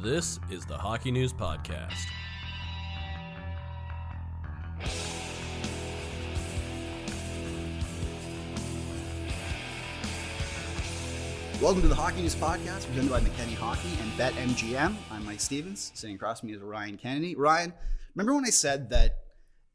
This is the Hockey News Podcast. Welcome to the Hockey News Podcast, presented by McKenny Hockey and BetMGM. I'm Mike Stephens. Sitting across from me is Ryan Kennedy. Ryan, remember when I said that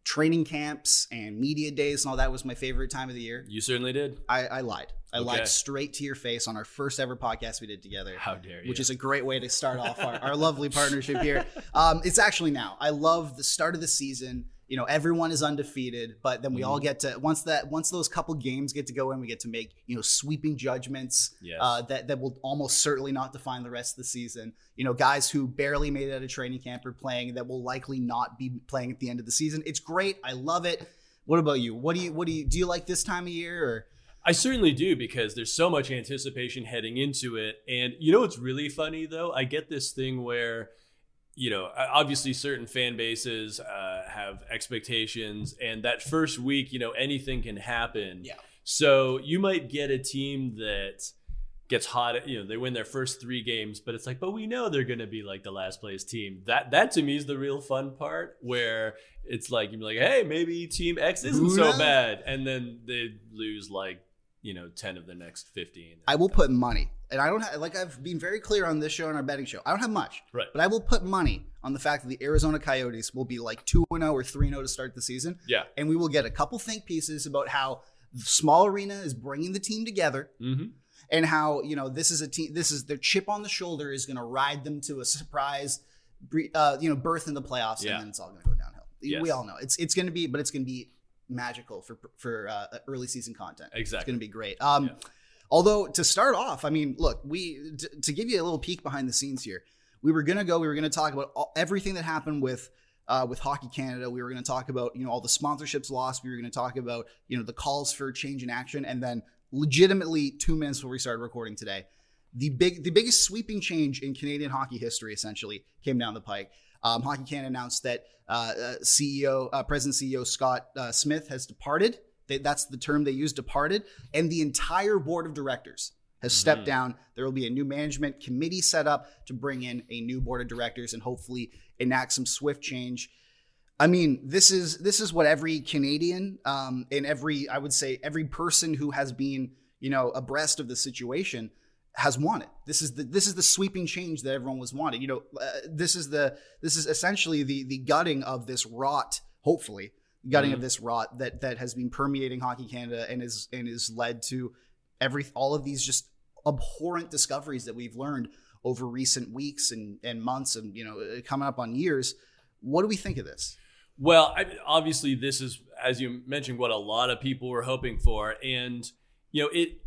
training camps and media days and all that was my favorite time of the year? You certainly did. I, I lied. I Okay. lied straight to your face on our first ever podcast we did together. How dare you? Which is a great way to start off our, our lovely partnership here. Um, it's actually now. I love the start of the season. You know, everyone is undefeated, but then we Mm-hmm. all get to once that once those couple games get to go in, we get to make you know sweeping judgments Yes. uh, that that will almost certainly not define the rest of the season. You know, guys who barely made it out of training camp are playing that will likely not be playing at the end of the season. It's great. I love it. What about you? What do you what do you do you like this time of year or I certainly do because there's so much anticipation heading into it. And you know what's really funny though? I get this thing where, you know, obviously certain fan bases uh, have expectations, and that first week, you know, anything can happen. Yeah. So you might get a team that gets hot, you know, they win their first three games, but it's like, but we know they're going to be like the last place team. That that to me is the real fun part, where it's like you're like, hey, maybe team X isn't so bad, and then they lose like you know 10 of the next 15 I will put money, and I don't have, like I've been very clear on this show and our betting show. I don't have much, Right. But I will put money on the fact that the Arizona Coyotes will be like two and zero or 3 0 to start the season, yeah and we will get a couple think pieces about how the small arena is bringing the team together, hmm and how you know this is a team. This is their chip on the shoulder is going to ride them to a surprise, uh, you know, berth in the playoffs, Yeah. and then it's all going to go downhill. Yes. We all know it's it's going to be, but it's going to be magical for for uh, early season content. Exactly, it's going to be great. Um, Yeah. Although to start off, I mean, look, we t- to give you a little peek behind the scenes here, we were gonna go. We were gonna talk about all, everything that happened with uh, with Hockey Canada. We were gonna talk about you know all the sponsorships lost. We were gonna talk about you know the calls for change in action, and then legitimately two minutes before we started recording today, the big the biggest sweeping change in Canadian hockey history essentially came down the pike. Um, hockey Canada announced that uh, uh, CEO, uh, President CEO Scott uh, Smith has departed. They, that's the term they use, departed, and the entire board of directors has stepped Mhm. down. There will be a new management committee set up to bring in a new board of directors and hopefully enact some swift change. I mean, this is this is what every Canadian um, and every I would say every person who has been you know abreast of the situation has wanted. This is the this is the sweeping change that everyone was wanted. You know, uh, this is the this is essentially the the gutting of this rot. Hopefully, gutting of Mhm. this rot that that has been permeating Hockey Canada and is and is led to every all of these just abhorrent discoveries that we've learned over recent weeks and and months and you know uh, coming up on years. What do we think of this? well I, obviously this is as you mentioned what a lot of people were hoping for and you know it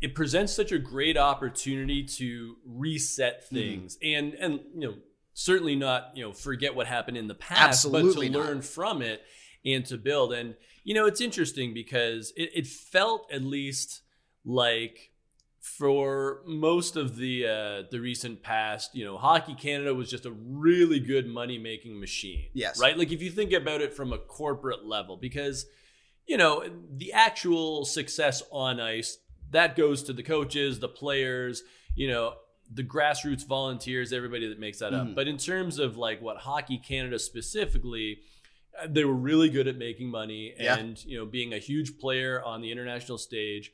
it presents such a great opportunity to reset Mm-hmm. things and and you know certainly not you know forget what happened in the past Absolutely but to not. learn from it and to build and you know it's interesting because it, it felt at least like for most of the uh, the recent past, you know, Hockey Canada was just a really good money making machine. Yes. Right? Like if you think about it from a corporate level, because you know, the actual success on ice, that goes to the coaches, the players, you know, the grassroots volunteers, everybody that makes that Mhm. up. But in terms of like what Hockey Canada specifically, uh, they were really good at making money Yeah. and, you know, being a huge player on the international stage.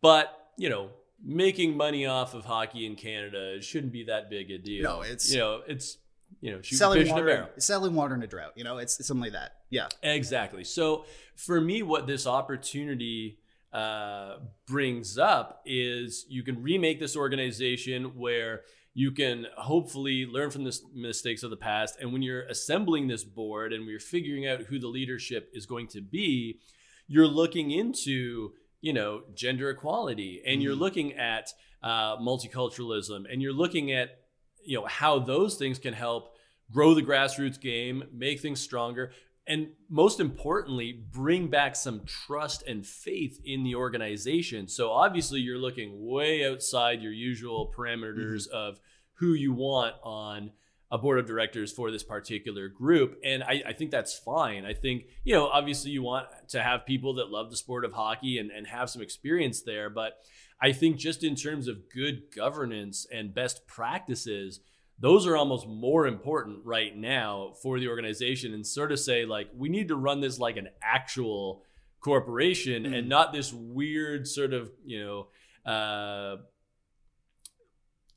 But, you know, making money off of hockey in Canada shouldn't be that big a deal. No, it's- you know, it's you know, selling fish in a water, barrel. selling water in a drought. You know, it's, it's something like that. Yeah. Exactly. So for me, what this opportunity uh, brings up is you can remake this organization where you can hopefully learn from the mistakes of the past. And when you're assembling this board and we're figuring out who the leadership is going to be, you're looking into you know gender equality and you're Mhm. looking at uh, multiculturalism and you're looking at you know how those things can help grow the grassroots game make things stronger and most importantly bring back some trust and faith in the organization so obviously you're looking way outside your usual mm-hmm. parameters of who you want on a board of directors for this particular group. And I, I, think that's fine. I think, you know, obviously you want to have people that love the sport of hockey and, and have some experience there. But I think just in terms of good governance and best practices, those are almost more important right now for the organization and sort of say, like, we need to run this like an actual corporation mm. and not this weird sort of, you know, uh,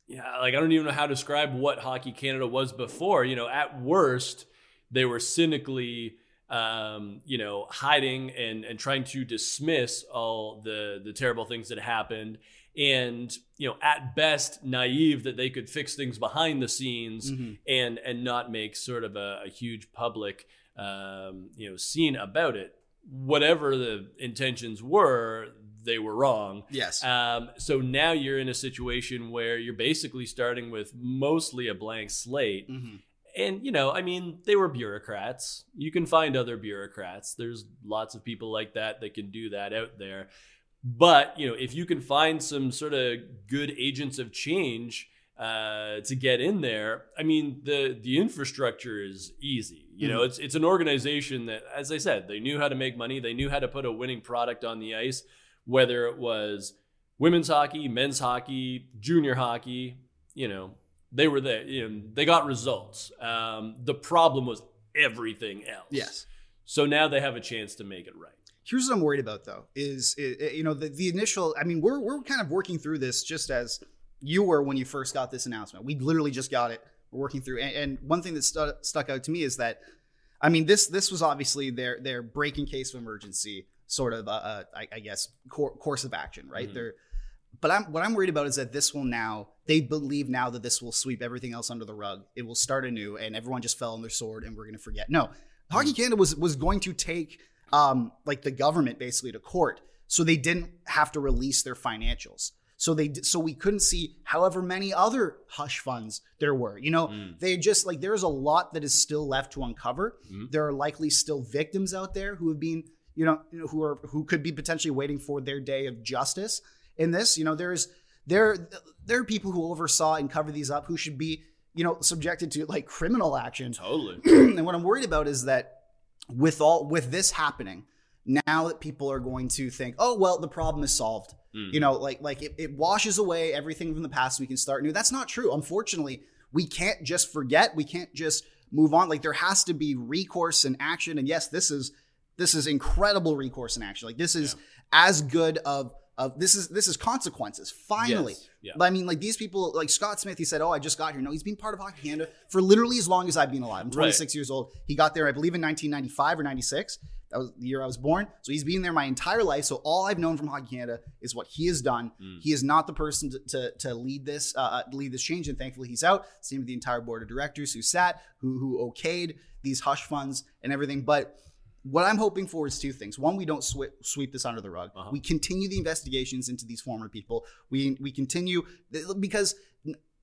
yeah, like I don't even know how to describe what Hockey Canada was before. You know, at worst, they were cynically, um, you know, hiding and and trying to dismiss all the the terrible things that happened, and you know, at best, naive that they could fix things behind the scenes mm-hmm. and and not make sort of a, a huge public, um, you know, scene about it. Whatever the intentions were, they were wrong. Yes. Um, so now you're in a situation where you're basically starting with mostly a blank slate. Mm-hmm. And, you know, I mean, they were bureaucrats. You can find other bureaucrats. There's lots of people like that that can do that out there. But, you know, if you can find some sort of good agents of change uh, to get in there, I mean, the the infrastructure is easy. You know, mm-hmm. it's it's an organization that, as I said, they knew how to make money. They knew how to put a winning product on the ice whether it was women's hockey, men's hockey, junior hockey, you know, they were there. Know, they got results. Um, the problem was everything else. Yes. So now they have a chance to make it right. Here's what I'm worried about, though, is you know the, the initial. I mean, we're we're kind of working through this just as you were when you first got this announcement. We literally just got it. We're working through, and, and one thing that stu- stuck out to me is that, I mean, this this was obviously their their breaking case of emergency sort of, uh, I, I, guess, cor- course of action, right? Mm-hmm. They're, but I'm, what I'm worried about is that this will now, they believe now that this will sweep everything else under the rug. It will start anew and everyone just fell on their sword and we're going to forget. No, Hockey mm-hmm. Canada was, was going to take um, like the government basically to court. So they didn't have to release their financials. So they so we couldn't see however many other hush funds there were. You know, mm. they just like there's a lot that is still left to uncover. Mm. There are likely still victims out there who have been you know, who are who could be potentially waiting for their day of justice in this. You know, there's there there are people who oversaw and cover these up who should be you know subjected to like criminal action. Totally. and what I'm worried about is that with all with this happening, now that people are going to think, oh well, the problem is solved. Mm. You know, like like it, it washes away everything from the past. We can start new. That's not true. Unfortunately, we can't just forget. We can't just move on. Like there has to be recourse and action. And yes, this is this is incredible recourse and action. Like this is yeah. as good of of this is this is consequences. Finally, yes. yeah. I mean, like these people, like Scott Smith, he said, "Oh, I just got here." No, he's been part of Hockey Canada for literally as long as I've been alive. I'm 26 right. years old. He got there, I believe, in 1995 or 96. That was the year I was born. So he's been there my entire life. So all I've known from Hockey Canada is what he has done. Mm. He is not the person to, to, to lead this uh, uh lead this change, and thankfully he's out. Same with the entire board of directors who sat, who who okayed these hush funds and everything. But what I'm hoping for is two things. One, we don't sweep, sweep this under the rug. Uh-huh. We continue the investigations into these former people. We we continue because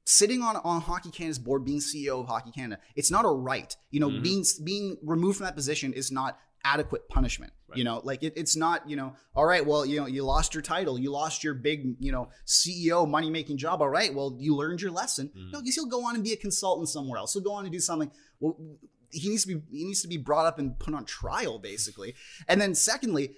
sitting on on Hockey Canada's board, being CEO of Hockey Canada, it's not a right. You know, mm-hmm. being being removed from that position is not adequate punishment. Right. You know, like it, it's not. You know, all right. Well, you know, you lost your title, you lost your big, you know, CEO money making job. All right. Well, you learned your lesson. Mm-hmm. No, because he'll go on and be a consultant somewhere else. He'll go on and do something. Well, he needs to be he needs to be brought up and put on trial basically. And then secondly,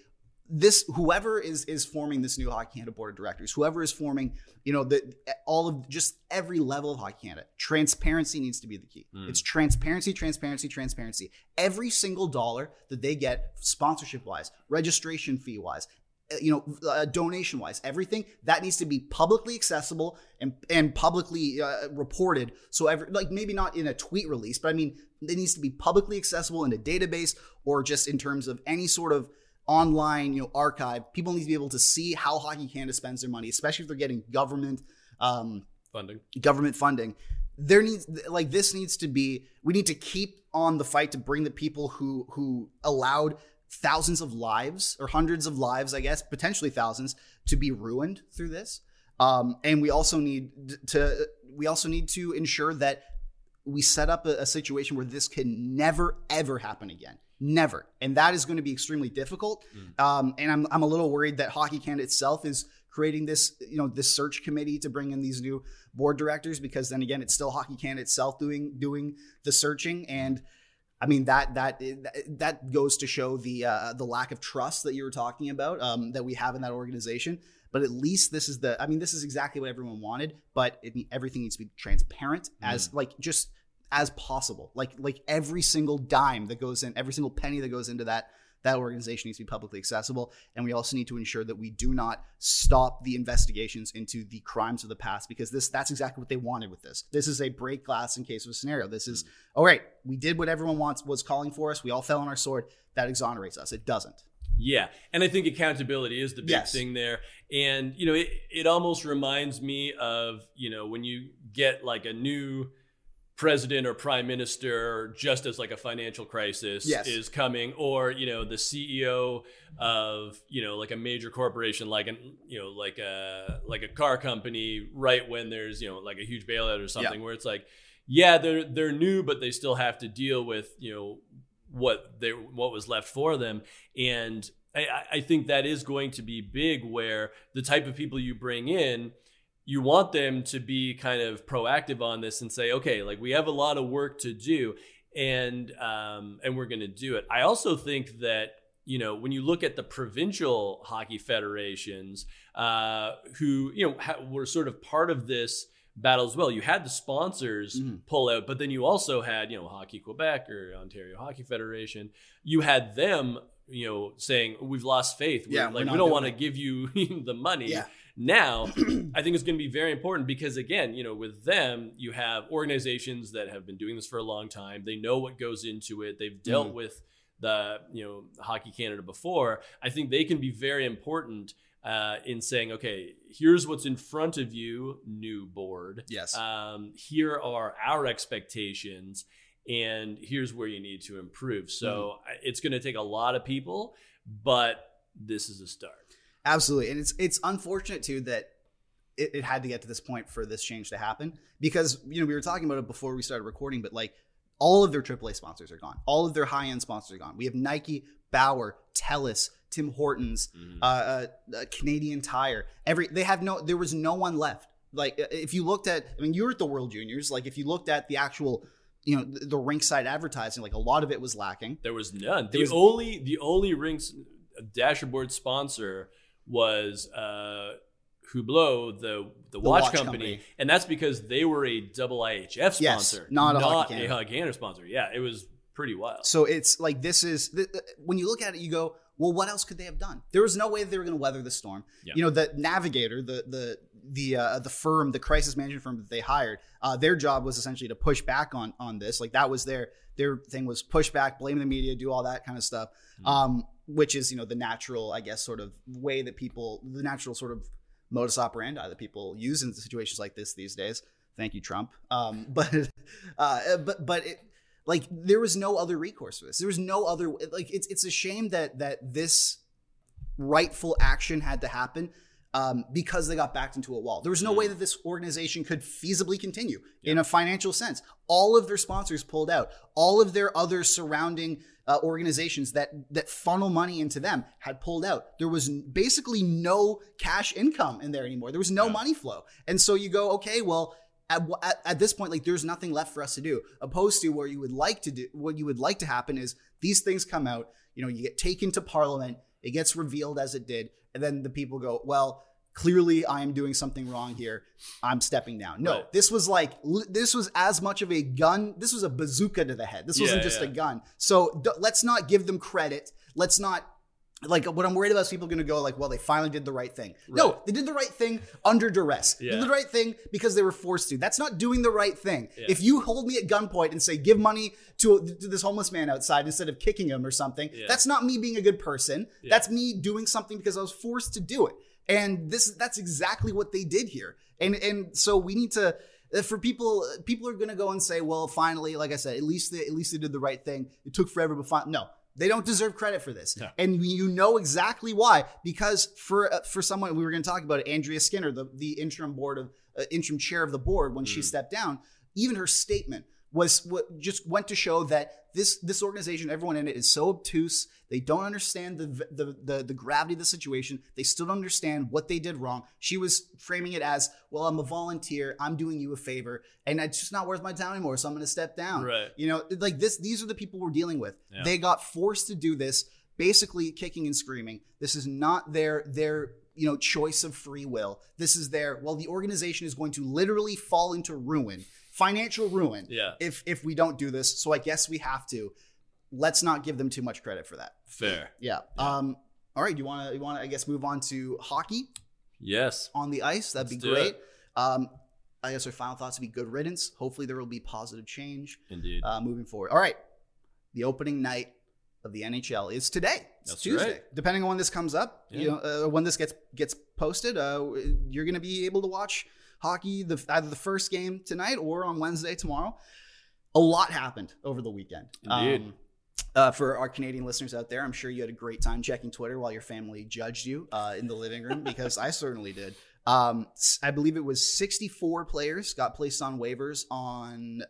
this whoever is is forming this new Hockey Canada board of directors, whoever is forming, you know, the all of just every level of Hockey Canada, transparency needs to be the key. Mm. It's transparency, transparency, transparency. Every single dollar that they get, sponsorship wise, registration fee wise, uh, you know, uh, donation wise, everything that needs to be publicly accessible and and publicly uh, reported. So every like maybe not in a tweet release, but I mean it needs to be publicly accessible in a database or just in terms of any sort of online you know archive. People need to be able to see how Hockey Canada spends their money, especially if they're getting government um, funding. Government funding. There needs like this needs to be. We need to keep on the fight to bring the people who who allowed thousands of lives or hundreds of lives, I guess, potentially thousands, to be ruined through this. Um, and we also need to we also need to ensure that we set up a, a situation where this can never ever happen again. Never. And that is going to be extremely difficult. Mm. Um, and I'm, I'm a little worried that Hockey Canada itself is creating this you know this search committee to bring in these new board directors because then again it's still Hockey Canada itself doing doing the searching and I mean that that that goes to show the uh, the lack of trust that you were talking about um, that we have in that organization. But at least this is the I mean this is exactly what everyone wanted. But it, everything needs to be transparent as mm. like just as possible. Like like every single dime that goes in, every single penny that goes into that that organization needs to be publicly accessible. And we also need to ensure that we do not stop the investigations into the crimes of the past because this that's exactly what they wanted with this. This is a break glass in case of a scenario. This is mm-hmm. all right, we did what everyone wants was calling for us. We all fell on our sword. That exonerates us. It doesn't. Yeah. And I think accountability is the big yes. thing there. And, you know, it, it almost reminds me of, you know, when you get like a new president or prime minister just as like a financial crisis yes. is coming or you know the ceo of you know like a major corporation like an you know like a like a car company right when there's you know like a huge bailout or something yeah. where it's like yeah they're they're new but they still have to deal with you know what they what was left for them and I, I think that is going to be big where the type of people you bring in you want them to be kind of proactive on this and say, okay, like we have a lot of work to do, and um, and we're going to do it. I also think that you know when you look at the provincial hockey federations, uh, who you know ha- were sort of part of this battle as well. You had the sponsors mm-hmm. pull out, but then you also had, you know, Hockey Quebec or Ontario Hockey Federation. You had them, you know, saying we've lost faith. We're, yeah, like we don't want to give you the money. Yeah. Now, I think it's going to be very important because, again, you know, with them, you have organizations that have been doing this for a long time. They know what goes into it. They've dealt mm. with the, you know, Hockey Canada before. I think they can be very important uh, in saying, okay, here's what's in front of you, new board. Yes. Um, here are our expectations, and here's where you need to improve. So mm. it's going to take a lot of people, but this is a start. Absolutely, and it's it's unfortunate too that it, it, had to get to this point for this change to happen because you know we were talking about it before we started recording, but like all of their AAA sponsors are gone, all of their high end sponsors are gone. We have Nike, Bauer, Telus, Tim Hortons, mm-hmm. uh, uh, uh, Canadian Tire. Every they have no, there was no one left. Like if you looked at, I mean, you were at the World Juniors. Like if you looked at the actual you know the, the rinkside advertising like a lot of it was lacking there was none there the was, only the only rinks dasherboard sponsor was uh, Hublot, the the, watch, watch company. company. and that's because they were a double IHF sponsor, yes, not a not Hockey a sponsor. Yeah, it was pretty wild. So it's like this is when you look at it, you go, well, what else could they have done? There was no way they were going to weather the storm. Yeah. You know, the Navigator, the the the uh, the firm, the crisis management firm that they hired, uh, their job was essentially to push back on on this. Like that was their their thing was push back, blame the media, do all that kind of stuff. Mm-hmm. Um, which is you know the natural i guess sort of way that people the natural sort of modus operandi that people use in situations like this these days. Thank you trump. Um, but uh, but but it, like there was no other recourse for this. There was no other like it's it's a shame that that this rightful action had to happen um, because they got backed into a wall. There was no way that this organization could feasibly continue yeah. in a financial sense. All of their sponsors pulled out. All of their other surrounding uh, organizations that that funnel money into them had pulled out. There was basically no cash income in there anymore. There was no yeah. money flow, and so you go, okay, well. At, at, at, this point, like there's nothing left for us to do. Opposed to where you would like to do, what you would like to happen is these things come out. You know, you get taken to Parliament. It gets revealed as it did, and then the people go, well, clearly I am doing something wrong here. I'm stepping down. No, right. this was like this was as much of a gun. This was a bazooka to the head. This wasn't just yeah. a gun. So d- let's not give them credit. Let's not like what I'm worried about is people going to go like, well, they finally did the right thing. Right. No, they did the right thing under duress. Yeah. Did the right thing because they were forced to. That's not doing the right thing. Yeah. If you hold me at gunpoint and say, give money to, to this homeless man outside instead of kicking him or something, yeah. that's not me being a good person. That's me doing something because I was forced to do it. And this that's exactly what they did here. And and so we need to uh, for people people are going to go and say, well, finally, like I said, at least they, at least they did the right thing. It took forever, but fine. No, they don't deserve credit for this, and you know exactly why. Because for uh, for someone we were going to talk about it, Andrea Skinner, the the interim board of uh, interim chair of the board, when mm. she stepped down, even her statement was what just went to show that this this organization, everyone in it, is so obtuse. They don't understand the the the, the gravity of the situation. They still don't understand what they did wrong. She was framing it as, "Well, I'm a volunteer. I'm doing you a favor, and it's just not worth my time anymore. So I'm going to step down." Right. You know, like this. These are the people we're dealing with. Yeah. They got forced to do this, basically kicking and screaming. This is not their their you know choice of free will. This is their well, the organization is going to literally fall into ruin, financial ruin, Yeah. if if we don't do this. So I guess we have to. Let's not give them too much credit for that. Fair. Yeah. Yeah. Um. All right. Do you want to you want to I guess move on to hockey Yes. on the ice. That'd Let's be great. Um. I guess our final thoughts would be good riddance. Hopefully there will be positive change Indeed. uh, moving forward. All right. The opening night of the NHL is today. It's That's Tuesday. right. Depending on when this comes up, you know, uh, when this gets gets posted, uh, you're going to be able to watch hockey the either the first game tonight or on Wednesday tomorrow. A lot happened over the weekend. Indeed. Um, uh, for our Canadian listeners out there, I'm sure you had a great time checking Twitter while your family judged you uh, in the living room because I certainly did. Um, I believe it was 64 players got placed on waivers on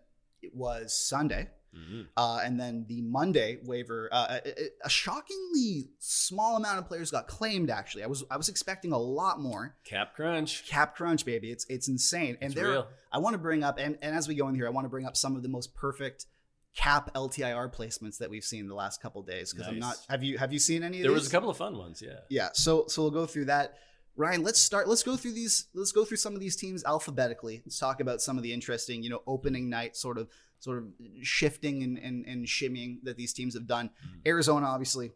it was Sunday, Mhm. uh, and then the Monday waiver. Uh, a, a shockingly small amount of players got claimed. Actually, I was I was expecting a lot more. Cap crunch. Cap crunch, baby, it's it's insane. And It's there, real. I want to bring up, and, and as we go in here, I want to bring up some of the most perfect cap LTIR placements that we've seen the last couple days. Because I'm not. Have you have you seen any of There was a couple of fun ones. Yeah. Yeah. So so we'll go through that. Ryan, let's start. Let's go through these. Let's go through some of these teams alphabetically. Let's talk about some of the interesting, you know, opening night sort of sort of shifting and and, and shimmying that these teams have done. Mhm. Arizona, obviously,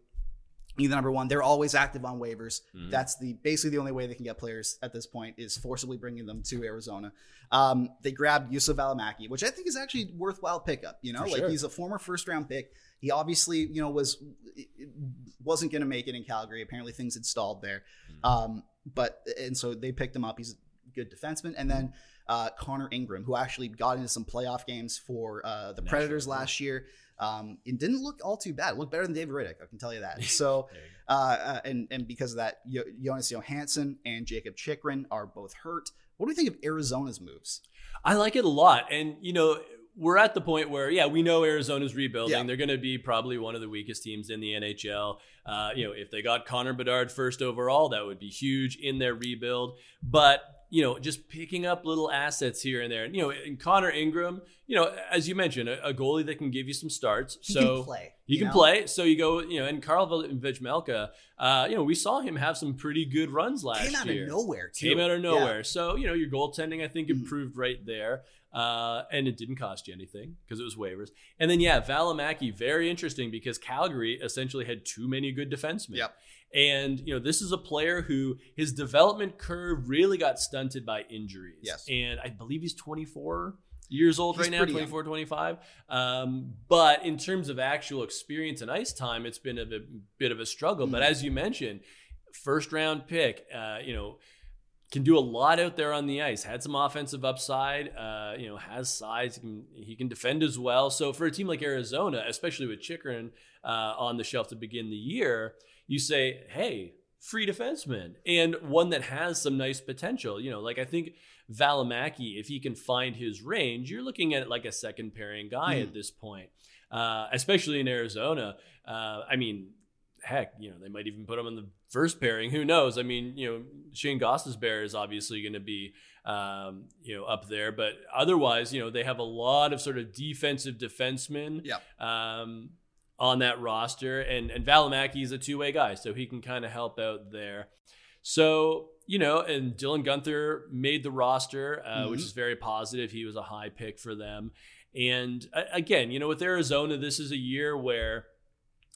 either number one. They're always active on waivers. Mhm. That's the basically the only way they can get players at this point is forcibly bringing them to Arizona. Um, they grabbed Juuso Valimaki, which I think is actually worthwhile pickup. You know, For like sure. he's a former first round pick. He obviously, you know, was wasn't going to make it in Calgary. Apparently, things had stalled there. Mhm. Um, but and so they picked him up. He's a good defenseman, and then uh, Connor Ingram, who actually got into some playoff games for uh, the Predators last year. Um, it didn't look all too bad. It looked better than David Rittich, I can tell you that. So, you uh, uh, and and because of that, jo- Jonas Johansson and Jakob Chychrun are both hurt. What do we think of Arizona's moves? I like it a lot. And, you know, we're at the point where, yeah, we know Arizona's rebuilding. Yeah. They're going to be probably one of the weakest teams in the NHL. Uh, you know, if they got Connor Bedard first overall, that would be huge in their rebuild. But, you know, just picking up little assets here and there. And, you know, and Connor Ingram, you know, as you mentioned, a, a goalie that can give you some starts. He so can play. He you can know? play. So you go, you know, and Karl Vejmelka, uh, you know, we saw him have some pretty good runs last year. Came out year of nowhere too. came out of Yeah. nowhere. So you know your goaltending, I think, Mhm. improved right there, uh, and it didn't cost you anything because it was waivers. And then yeah, Valimaki, very interesting because Calgary essentially had too many good defensemen. Yep. And you know this is a player who his development curve really got stunted by injuries. Yes. and I believe he's 24 years old He's right now, pretty young. 24, 25. Um, but in terms of actual experience and ice time, it's been a bit, of a struggle. But Mhm. as you mentioned, first round pick, uh, you know, can do a lot out there on the ice. Had some offensive upside. Uh, you know, has size. He can, he can defend as well. So for a team like Arizona, especially with Chychrun uh, on the shelf to begin the year, you say, hey, free defenseman and one that has some nice potential. You know, like I think Valimaki, if he can find his range, you're looking at like a second pairing guy Mhm. at this point, uh, especially in Arizona. Uh, I mean, heck, you know, they might even put him in the first pairing. Who knows? I mean, you know, Shane Gostisbehere is obviously going to be, um, you know, up there, but otherwise, you know, they have a lot of sort of defensive defensemen Yeah. um, on that roster, and and Valimaki is a two way guy, so he can kind of help out there. So you know, and Dylan Guenther made the roster, uh, which Mhm. is very positive. He was a high pick for them, and uh, again, you know, with Arizona, this is a year where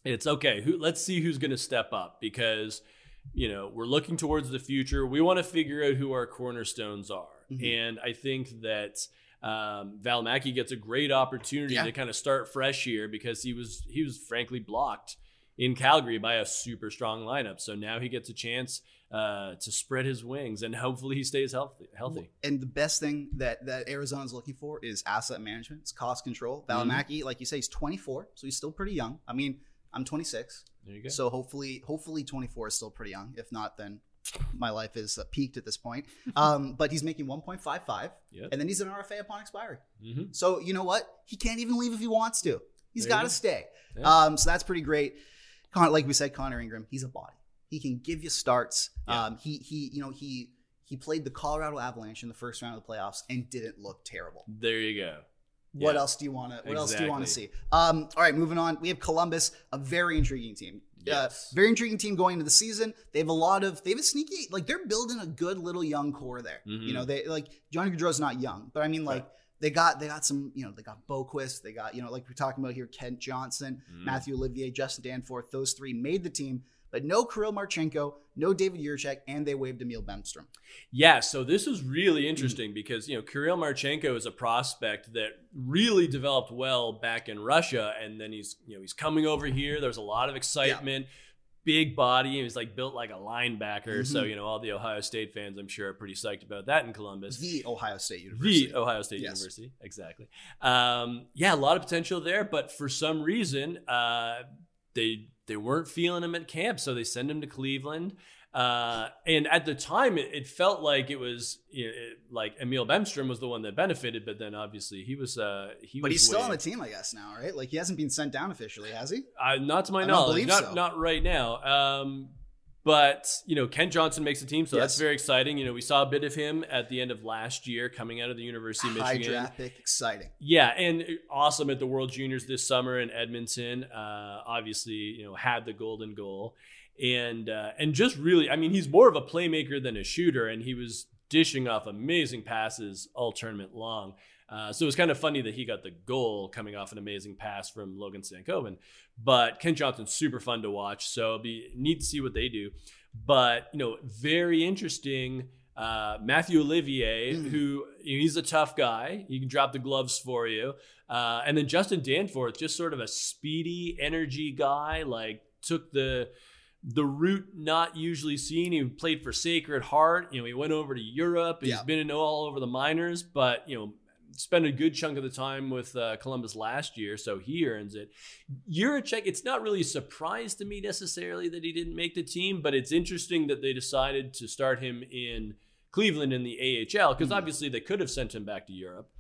it's okay. Who, let's see who's going to step up because you know we're looking towards the future. We want to figure out who our cornerstones are, Mhm. and I think that um, Valimaki gets a great opportunity Yeah. to kind of start fresh here because he was he was frankly blocked in Calgary by a super strong lineup. So now he gets a chance uh, to spread his wings and hopefully he stays healthy. Healthy. And the best thing that that Arizona's looking for is asset management. It's cost control. Mm-hmm. Like you say, he's 24, so he's still pretty young. I mean, I'm 26, There you go. so hopefully, hopefully 24 is still pretty young. If not, then my life is uh, peaked at this point. Um, but he's making 1.55, Yep. and then he's an RFA upon expiry. Mhm. So you know what? He can't even leave if he wants to. He's got to stay. Yeah. Um, so that's pretty great. Con- like we said, Connor Ingram, he's a body. He can give you starts. Yeah. Um, he he you know he he played the Colorado Avalanche in the first round of the playoffs and didn't look terrible. There you go. What Yeah. else do you want to? What else do you want to see? Um, all right, moving on. We have Columbus, a very intriguing team. Yes. Uh, very intriguing team going into the season. They have a lot of. They have a sneaky. Like they're building a good little young core there. Mhm. You know, they like Johnny Gaudreau's not young, but I mean like. Right. They got they got some you know they got Boqvist they got you know like we're talking about here Kent Johnson Mhm. Mathieu Olivier Justin Danforth those three made the team but no Kirill Marchenko no David Jiricek and they waived Emil Bemstrom Yeah, so this is Mm. really interesting because you know Kirill Marchenko is a prospect that really developed well back in Russia, and then he's you know he's coming over here. There's a lot of excitement, big body, and he's like built like a linebacker. So Mhm. you know all the Ohio State fans, I'm sure, are pretty psyched about that in Columbus. the Ohio State University The Ohio State Yes. University, exactly. Um, yeah, a lot of potential there, but for some reason, uh, they they weren't feeling him at camp, so they send him to Cleveland. Uh, and at the time, it, it felt like it was you know, it- like Emil Bemstrom was the one that benefited, but then obviously he was uh, he but was he's still on the team I guess now right like he hasn't been sent down officially has he Uh, not to my I don't knowledge, believe not so. not right now. Um, but you know, Kent Johnson makes the team, so that's very exciting. You know, we saw a bit of him at the end of last year, coming out of the University of high Michigan. draft pick exciting Yeah, and awesome at the World Juniors this summer in Edmonton. Uh, obviously, you know, had the golden goal, and uh, and just really, I mean, he's more of a playmaker than a shooter, and he was dishing off amazing passes all tournament long. Uh, so it was kind of funny that he got the goal coming off an amazing pass from Logan Stankoven. But Kent Johnson's super fun to watch, so it'll be neat to see what they do. But you know, very interesting. Uh, Mathieu Olivier, Mm. who you know, he's a tough guy, he can drop the gloves for you. Uh, and then Justin Danforth, just sort of a speedy energy guy, like took the the route not usually seen. He played for Sacred Heart. You know, he went over to Europe. He's Yeah. been in all over the minors, but you know, spent a good chunk of the time with uh, Columbus last year, so he earns it. Jiricek, it's not really a surprise to me necessarily that he didn't make the team, but it's interesting that they decided to start him in Cleveland in the AHL because Mhm. obviously they could have sent him back to Europe.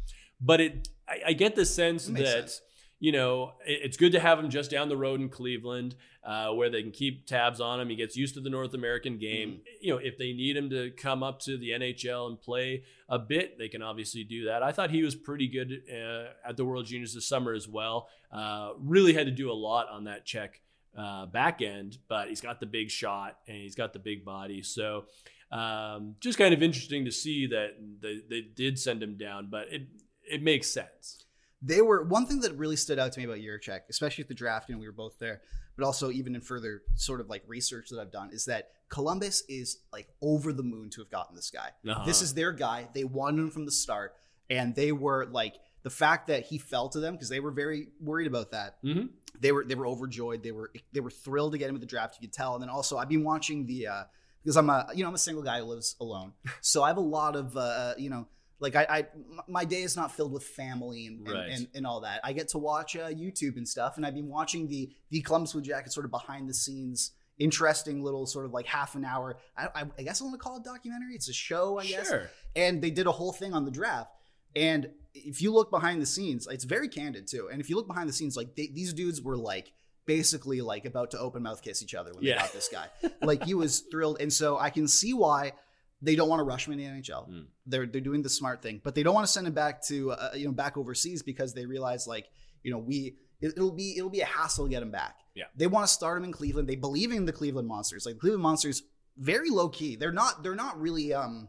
But it, I, I get the sense That that. You know it's good to have him just down the road in Cleveland, uh, where they can keep tabs on him. He gets used to the North American game. Mm-hmm. You know, if they need him to come up to the NHL and play a bit, they can obviously do that. I thought he was pretty good uh, at the World Juniors this summer as well. Uh, really had to do a lot on that check uh, back end, but he's got the big shot and he's got the big body. So um, just kind of interesting to see that they, they did send him down, but it it makes sense. They were one thing that really stood out to me about Jiricek, especially at the draft, and we were both there, but also even in further sort of like research that I've done, is that Columbus is like over the moon to have gotten this guy. Uh-huh. This is their guy. They wanted him from the start, and they were like the fact that he fell to them because they were very worried about that. Mhm. They were they were overjoyed. They were they were thrilled to get him at the draft. You could tell. And then also I've been watching the uh, because I'm a you know I'm a single guy who lives alone, so I have a lot of uh, you know like I, I my day is not filled with family and and, Right. and, and all that. I get to watch uh, YouTube and stuff, and I've been watching the the Columbus Blue Jackets sort of behind the scenes. Interesting little sort of like half an hour. I, I, I guess I want to call it documentary. It's a show, I guess Sure. and they did a whole thing on the draft. And if you look behind the scenes, it's very candid too. And if you look behind the scenes, like they, these dudes were like basically like about to open mouth kiss each other when Yeah. they got this guy. like he was thrilled, and so I can see why they don't want to rush him in the NHL. Mm. They're they're doing the smart thing, but they don't want to send him back to uh, you know back overseas because they realize like you know we it, it'll be it'll be a hassle to get him back. Yeah. they want to start him in Cleveland. They believe in the Cleveland Monsters. Like Cleveland Monsters, very low key. They're not they're not really um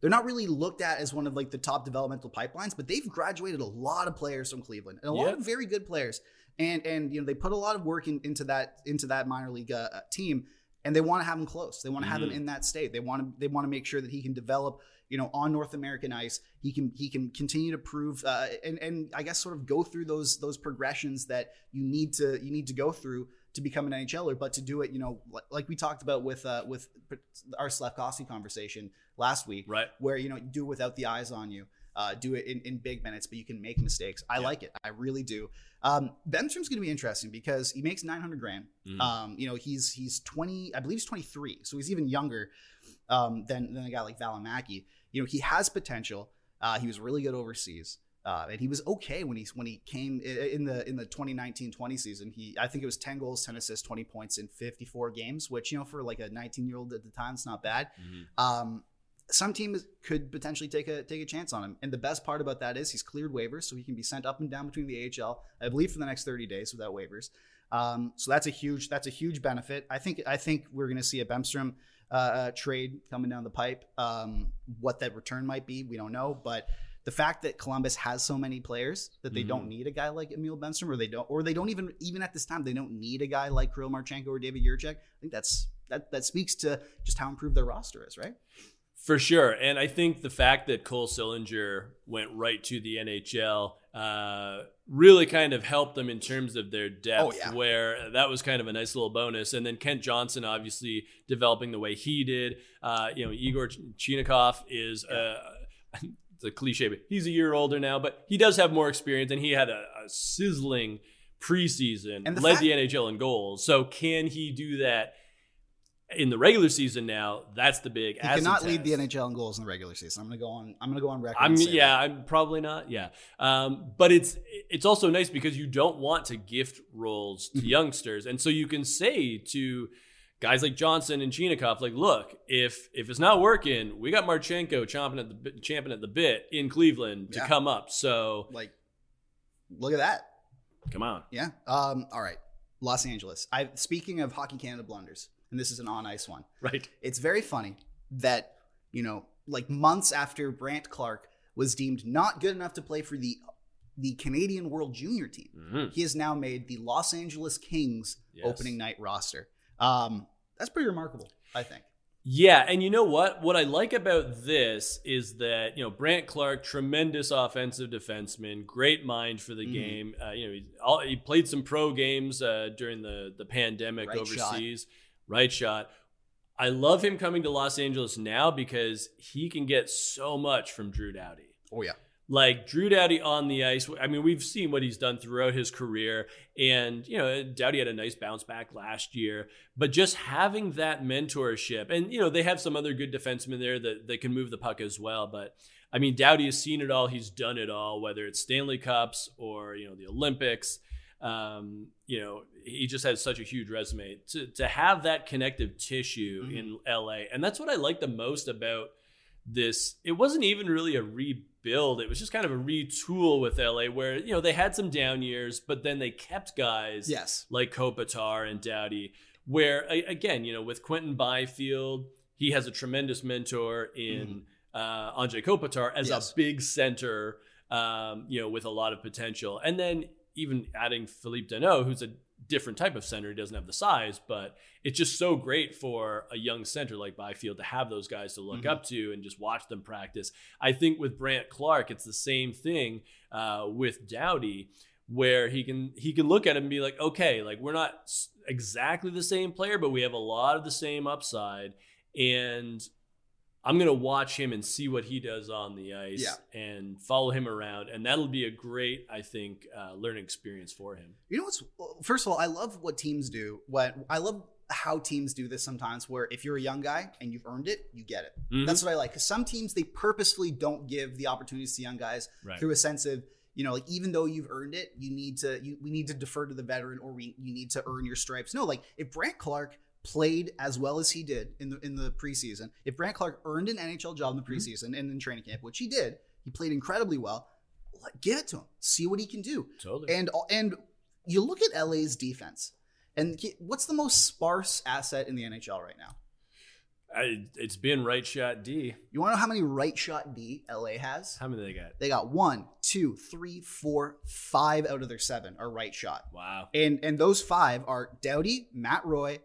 they're not really looked at as one of like the top developmental pipelines, but they've graduated a lot of players from Cleveland and a lot of very good players. And and you know they put a lot of work in, into that into that minor league uh, uh, team, and they want to have him close. They want to have him in that state. They want to they want to make sure that he can develop. You know, on North American ice, he can he can continue to prove uh, and and I guess sort of go through those those progressions that you need to you need to go through to become an NHLer, but to do it, you know, like, we talked about with uh, with our Slavkovsky conversation last week, Right. where you know you do it without the eyes on you. uh, do it in, in big minutes, but you can make mistakes. I Yeah. like it. I really do. Um, Bemstrom's going to be interesting because he makes 900 grand. Mhm. Um, you know, he's he's 20, I believe he's 23, so he's even younger um, than than a guy like Valimaki. You know, he has potential. Uh, he was really good overseas. Uh, and he was okay when he when he came in the in the 2019-20 season. He I think it was 10 goals, 10 assists, 20 points in 54 games, which you know for like a 19 year old at the time, it's not bad. Mhm. Um, some teams could potentially take a take a chance on him, and the best part about that is he's cleared waivers, so he can be sent up and down between the AHL, I believe, for the next 30 days without waivers. Um, so that's a huge that's a huge benefit. I think I think we're going to see a Bemstrom uh, uh, trade coming down the pipe. Um, what that return might be, we don't know, but the fact that Columbus has so many players that they Mhm. don't need a guy like Emil Bemstrom, or they don't, or they don't even even at this time they don't need a guy like Kirill Marchenko or David Jiricek. I think that's that that speaks to just how improved their roster is, right? For sure. And I think the fact that Cole Sillinger went right to the NHL uh, really kind of helped them in terms of their depth, Oh, yeah. where that was kind of a nice little bonus. And then Kent Johnson, obviously, developing the way he did. Uh, you know, Igor Chinakhov is. Uh, it's a cliche, but he's a year older now, but he does have more experience, and he had a, a sizzling preseason, And the led fact- the NHL in goals. So can he do that in the regular season? Now that's the big. He cannot lead the. NHL in goals in the regular season. I'm gonna go on. I'm gonna go on record. I'm yeah, that. I'm probably not. Yeah, um, but it's it's also nice because you don't want to gift roles to Mhm. youngsters, and so you can say to guys like Johnson and Chinakhov, like, look, if if it's not working, we got Marchenko chomping at the champing at the bit in Cleveland to Yeah. come up. So Like, look at that. come on, Yeah. Um. All right. Los Angeles. I speaking of Hockey Canada blunders, and this is an on ice one. right? It's very funny that you know, like months after Brandt Clarke was deemed not good enough to play for the the Canadian World Junior team, Mhm. he has now made the Los Angeles Kings Yes. opening night roster. Um. That's pretty remarkable. I think. Yeah, and you know what? What I like about this is that you know Brandt Clarke, tremendous offensive defenseman, great mind for the Mhm. game. Uh, you know, he, all, he played some pro games uh, during the the pandemic Right shot. Right shot. I love him coming to Los Angeles now because he can get so much from Drew Doughty Oh yeah. like Drew Doughty on the ice. I mean, we've seen what he's done throughout his career, and you know, Doughty had a nice bounce back last year. But just having that mentorship, and you know, they have some other good defensemen there that that can move the puck as well. But I mean, Doughty has seen it all. He's done it all, whether it's Stanley Cups or you know the Olympics. Um, you know, he just has such a huge resume to to have that connective tissue Mhm. in LA, and that's what I like the most about this it wasn't even really a rebuild it was just kind of a retool with LA where you know they had some down years but then they kept guys Yes. like Kopitar and Doughty where again you know with Quinton Byfield he has a tremendous mentor in uh, Andre Kopitar as Yes. a big center um, you know with a lot of potential and then even adding Philippe Danault who's a different type of center he doesn't have the size but it's just so great for a young center like Byfield to have those guys to look Mhm. up to and just watch them practice. I think with Brandt Clarke, it's the same thing uh, with Doughty, where he can he can look at him and be like, okay, like we're not exactly the same player, but we have a lot of the same upside, and I'm gonna watch him and see what he does on the ice Yeah. and follow him around, and that'll be a great, I think, uh, learning experience for him. You know what's first of all, I love what teams do. What I love how teams do this sometimes where if you're a young guy and you've earned it, you get it. Mhm. That's what I like. Cuz some teams they purposefully don't give the opportunities to young guys right. through a sense of you know, like even though you've earned it, you need to you we need to defer to the veteran or we you need to earn your stripes. No, like if Brandt Clarke played as well as he did in the in the preseason, if Brandt Clarke earned an NHL job in the Mm-hmm. preseason and in training camp, which he did, he played incredibly well. Give it to him. See what he can do. Totally. And and you look at LA's defense, and what's the most sparse asset in the NHL right now? I, it's been right shot D. You want to know how many right shot D LA has? How many they got? They got one, two, three, four, five out of their seven are right shot, Wow. and and those five are Doughty, Matt Roy,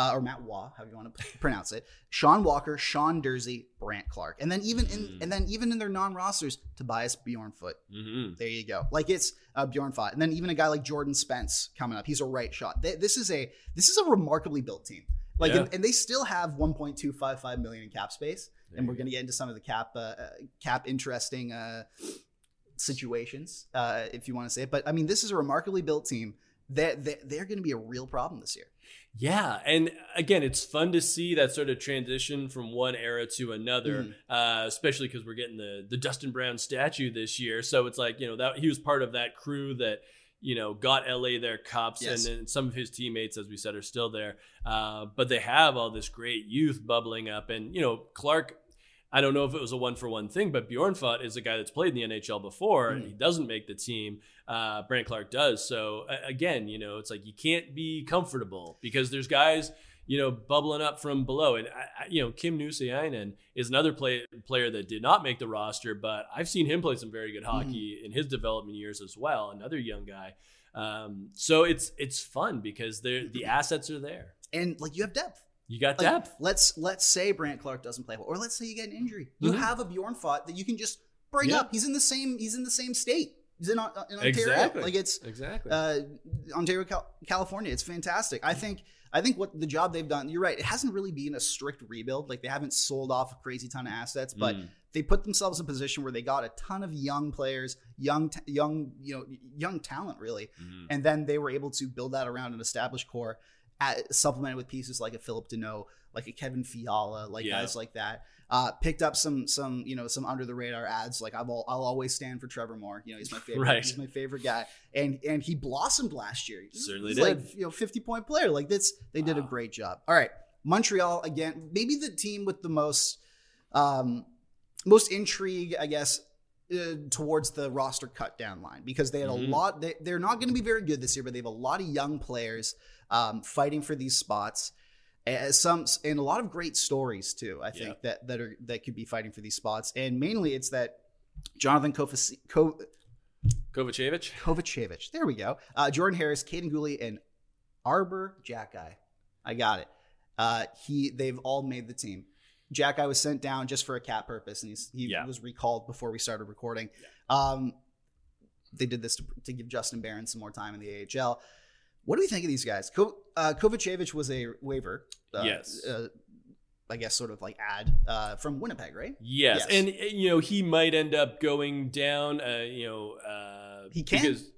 uh, or Matt Waugh, however you want to pronounce it, Sean Walker, Sean Durzi, Brandt Clarke, and then even in Mm. and then even in their non rosters, Tobias Bjornfot. Mm-hmm. There you go. Like it's uh, Bjorn Fott, and then even a guy like Jordan Spence coming up. He's a right shot. They, this is a this is a remarkably built team. Like, Yeah. and, and they still have 1.255 million in cap space. and we're going to get into some of the cap uh, uh, cap interesting uh, situations, uh, if you want to say it. But I mean, this is a remarkably built team. That they're, they're going to be a real problem this year. Yeah, and again, it's fun to see that sort of transition from one era to another, Mhm. uh, especially because we're getting the the Dustin Brown statue this year. So it's like you know that he was part of that crew that you know got LA their cups, Yes. and then some of his teammates, as we said, are still there. Uh, but they have all this great youth bubbling up, and you know Clarke. I don't know if it was a one for one thing, but Bjornfot is a guy that's played in the NHL before, and Mhm. he doesn't make the team. Uh, Brandt Clarke does. So a- again, you know, it's like you can't be comfortable because there's guys, you know, bubbling up from below. And I, I- you know, Kim Nousiainen is another play, player that did not make the roster, but I've seen him play some very good hockey in his development years as well. Another young guy. Um, so it's it's fun because they're, the assets are there. And like you have depth. You got Like, depth. Let's let's say Brandt Clarke doesn't play well, or let's say you get an injury. You Mhm. have a Bjornfot that you can just bring Yeah. up. He's in the same. He's in the same state. He's in, uh, in Ontario. Exactly. Like it's Exactly. uh, Ontario, Cal- California. It's fantastic. I think. I think what the job they've done. You're right. It hasn't really been a strict rebuild. Like they haven't sold off a crazy ton of assets, but Mm. they put themselves in a position where they got a ton of young players, young, t- young, you know, young talent really, Mhm. and then they were able to build that around an established core, at, supplemented with pieces like a Phillip Danault, like a Kevin Fiala, like Yeah. guys like that. Uh, picked up some some you know some under the radar ads. Like I've all, I'll always stand for Trevor Moore. You know he's my favorite. Right. He's my favorite guy, and and he blossomed last year. Certainly did. Like you know fifty point player. Like this, they did a great job. All right, Montreal again. Maybe the team with the most um, most intrigue, I guess, uh, towards the roster cut down line because they had Mhm. a lot. They, they're not going to be very good this year, but they have a lot of young players um, fighting for these spots. As some and a lot of great stories too. I think Yeah. that that are that could be fighting for these spots, and mainly it's that Jonathan Kovac- Ko- Kovacevic. Kovacevic. There we go. Uh, Jordan Harris, Kaiden Guhle, and Arber Xhekaj. I got it. Uh, he they've all made the team. Xhekaj was sent down just for a cap purpose, and he's, he Yeah. was recalled before we started recording. Um, they did this to, to give Justin Barron some more time in the AHL. What do we think of these guys? Ko, uh, Kovacevic was a waiver. Uh, Yes. Uh, I guess sort of like ad uh, from Winnipeg, right? Yes. Yes. and uh, you know he might end up going down. Uh, you know, uh, He can. because-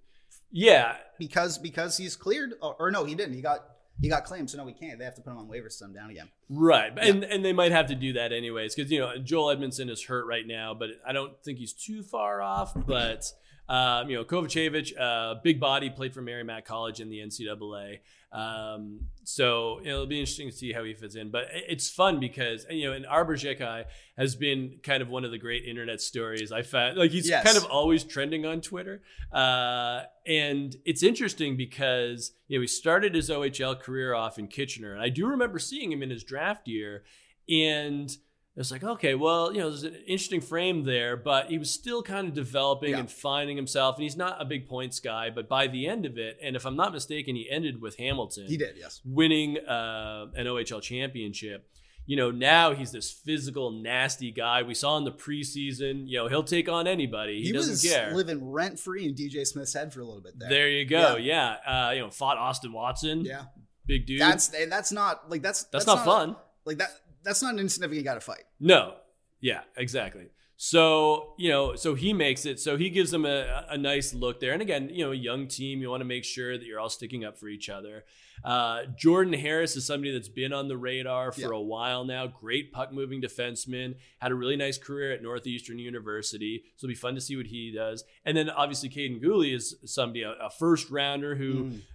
yeah, Because because he's cleared, or, or no, he didn't. He got he got claimed, so no, we can't. They have to put him on waivers him down again. right. Yeah. And and they might have to do that anyways because you know Joel Edmundson is hurt right now, but I don't think he's too far off. But um, you know Kovacevic, uh, big body, played for Merrimack College in the NCAA. Um, so you know, it'll be interesting to see how he fits in. But it's fun because you know, and Arber Xhekaj has been kind of one of the great internet stories I found. Like he's Yes. kind of always trending on Twitter, uh, and it's interesting because you know he started his OHL career off in Kitchener, and I do remember seeing him in his draft year, and. It's like, okay, well, you know, there's an interesting frame there, but he was still kind of developing Yeah. and finding himself. And he's not a big points guy, but by the end of it, and if I'm not mistaken, he ended with Hamilton He did, yes. winning uh, an OHL championship. You know, now he's this physical, nasty guy. We saw in the preseason, you know, he'll take on anybody. He, He, doesn't was care. living rent free in DJ Smith's head for a little bit there. there you go. Yeah. Uh, you know, fought Austin Watson. yeah, Big dude. that's and that's not like that's That's not fun. Like that that's not an insignificant guy to fight. No. Yeah, exactly. So, you know, so he makes it. So he gives them a, a nice look there. And again, you know, a young team, you want to make sure that you're all sticking up for each other. Uh, Jordan Harris is somebody that's been on the radar for Yeah. a while now. Great puck moving defenseman. Had a really nice career at Northeastern University. So it'll be fun to see what he does. And then obviously Kaiden Guhle is somebody, a, a first rounder who,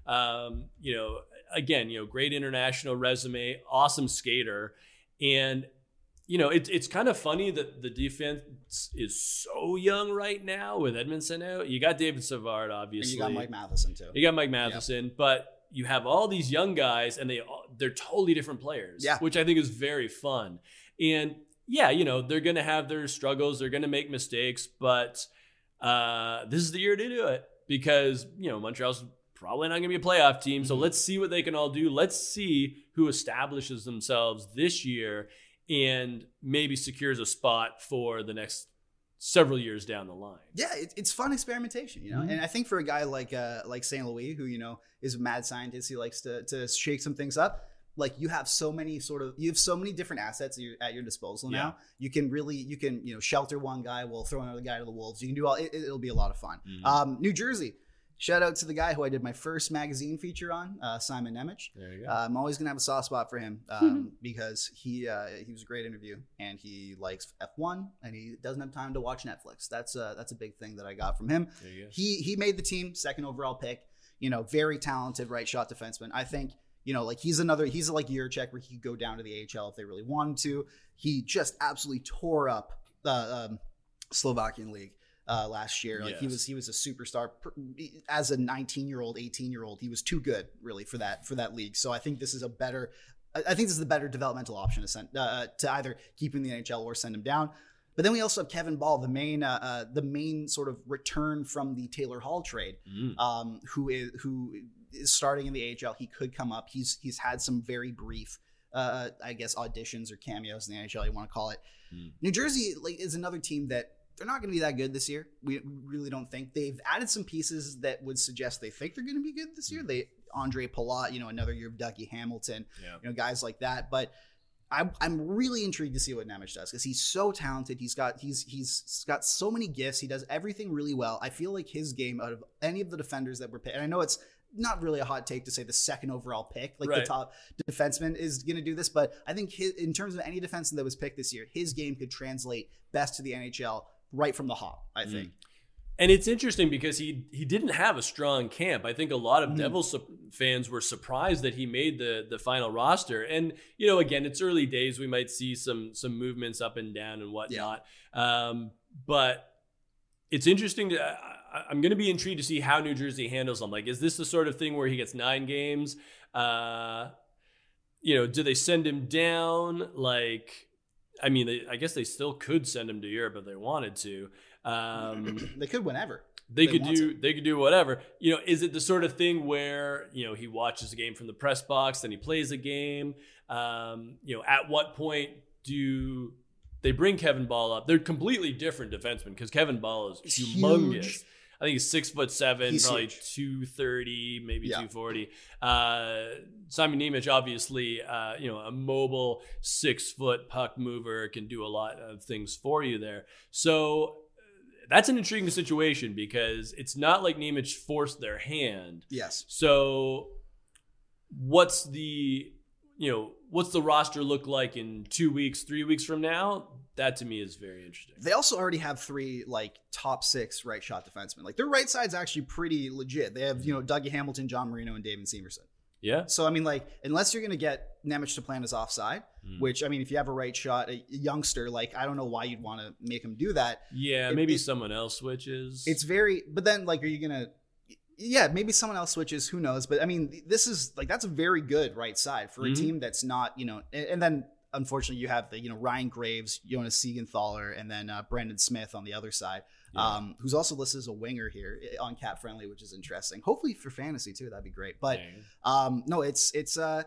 Mm. um, you know, again, you know, great international resume, awesome skater. And you know, it's it's kind of funny that the defense is so young right now with Edmundson out. You got David Savard, And obviously. you got Mike Matheson too. You got Mike Matheson, but you have all these young guys, and they they're totally different players. Yeah. which I think is very fun. And yeah, you know, they're gonna have their struggles. They're gonna make mistakes, but uh, this is the year to do it because you know Montreal's probably not going to be a playoff team. So Mhm. let's see what they can all do. Let's see who establishes themselves this year and maybe secures a spot for the next several years down the line. Yeah, it, it's fun experimentation, you know. Mhm. And I think for a guy like uh, like Saint Louis, who you know is a mad scientist, he likes to to shake some things up. like you have so many sort of you have so many different assets at your, at your disposal Yeah. now. You can really you can you know shelter one guy while throw another guy to the wolves. You can do all. It, it'll be a lot of fun. Mhm. Um, New Jersey. Shout out to the guy who I did my first magazine feature on, uh, Simon Nemec. There you go. Uh, I'm always gonna have a soft spot for him um, because he uh, he was a great interview and he likes F1 and he doesn't have time to watch Netflix. That's a that's a big thing that I got from him. there you go. He he made the team second overall pick. You know, very talented right shot defenseman. I think you know like he's another he's like Jiricek where he could go down to the AHL if they really wanted to. He just absolutely tore up the um, Slovakian league. Uh, last year, like he was, he was a superstar as a 19 year old, 18 year old. He was too good, really, for that for that league. So I think this is a better, I think this is the better developmental option to send uh, to either keep him in the NHL or send him down. But then we also have Kevin Bahl, the main uh, uh, the main sort of return from the Taylor Hall trade, Mm. um, who is who is starting in the AHL. He could come up. He's he's had some very brief, uh, I guess, auditions or cameos in the NHL. You want to call it. Hmm. New Jersey like is another team that they're not going to be that good this year. We really don't think they've added some pieces that would suggest they think they're going to be good this year. Hmm. They Ondrej Palat, you know, another year of Dougie Hamilton Yeah. you know, guys like that. But I'm, I'm really intrigued to see what Nemec does because he's so talented. He's got he's he's got so many gifts. He does everything really well. I feel like his game out of any of the defenders that were picked, and I know it's not really a hot take to say the second overall pick, like the top defenseman is going to do this, but I think his, in terms of any defenseman that was picked this year, his game could translate best to the NHL right from the hop. I Mm. think. And it's interesting because he he didn't have a strong camp. I think a lot of Mhm. Devils su- fans were surprised that he made the the final roster. And you know, again, it's early days. We might see some some movements up and down and whatnot. Um, but it's interesting to. I, I'm going to be intrigued to see how New Jersey handles him. Like, is this the sort of thing where he gets nine games? Uh, you know, do they send him down? Like, I mean, they, I guess they still could send him to Europe if they wanted to. Um, they could whenever. they They could do they could do whatever. You know, is it the sort of thing where you know he watches a game from the press box, then he plays a game? Um, you know, at what point do they bring Kevin Bahl up? They're completely different defensemen because Kevin Bahl is humongous. huge. I think he's six foot seven, He's probably two thirty, maybe Yeah. two forty. Uh, Simon Nemec, obviously, uh, you know, a mobile six foot puck mover, can do a lot of things for you there. So uh, that's an intriguing situation because it's not like Nemec forced their hand. Yes. So what's the you know what's the roster look like in two weeks, three weeks from now? That to me is very interesting. They also already have three like top six right shot defensemen. Like their right side's actually pretty legit. They have you know Dougie Hamilton, John Marino, and Damon Severson. Yeah. So I mean, like unless you're gonna get Nemec to plan his offside, Mm. which I mean, if you have a right shot, a youngster, like I don't know why you'd want to make him do that. Yeah, It- maybe it- someone else switches. It's very, but then like, are you gonna? Yeah, maybe someone else switches. Who knows? But I mean, this is like that's a very good right side for a Mhm. team that's not you know. And, and then unfortunately, you have the you know Ryan Graves, Jonas Siegenthaler, and then uh, Brendan Smith on the other side, Yeah. um, who's also listed as a winger here on Cap Friendly, which is interesting. Hopefully for fantasy too, that'd be great. But um, no, it's it's uh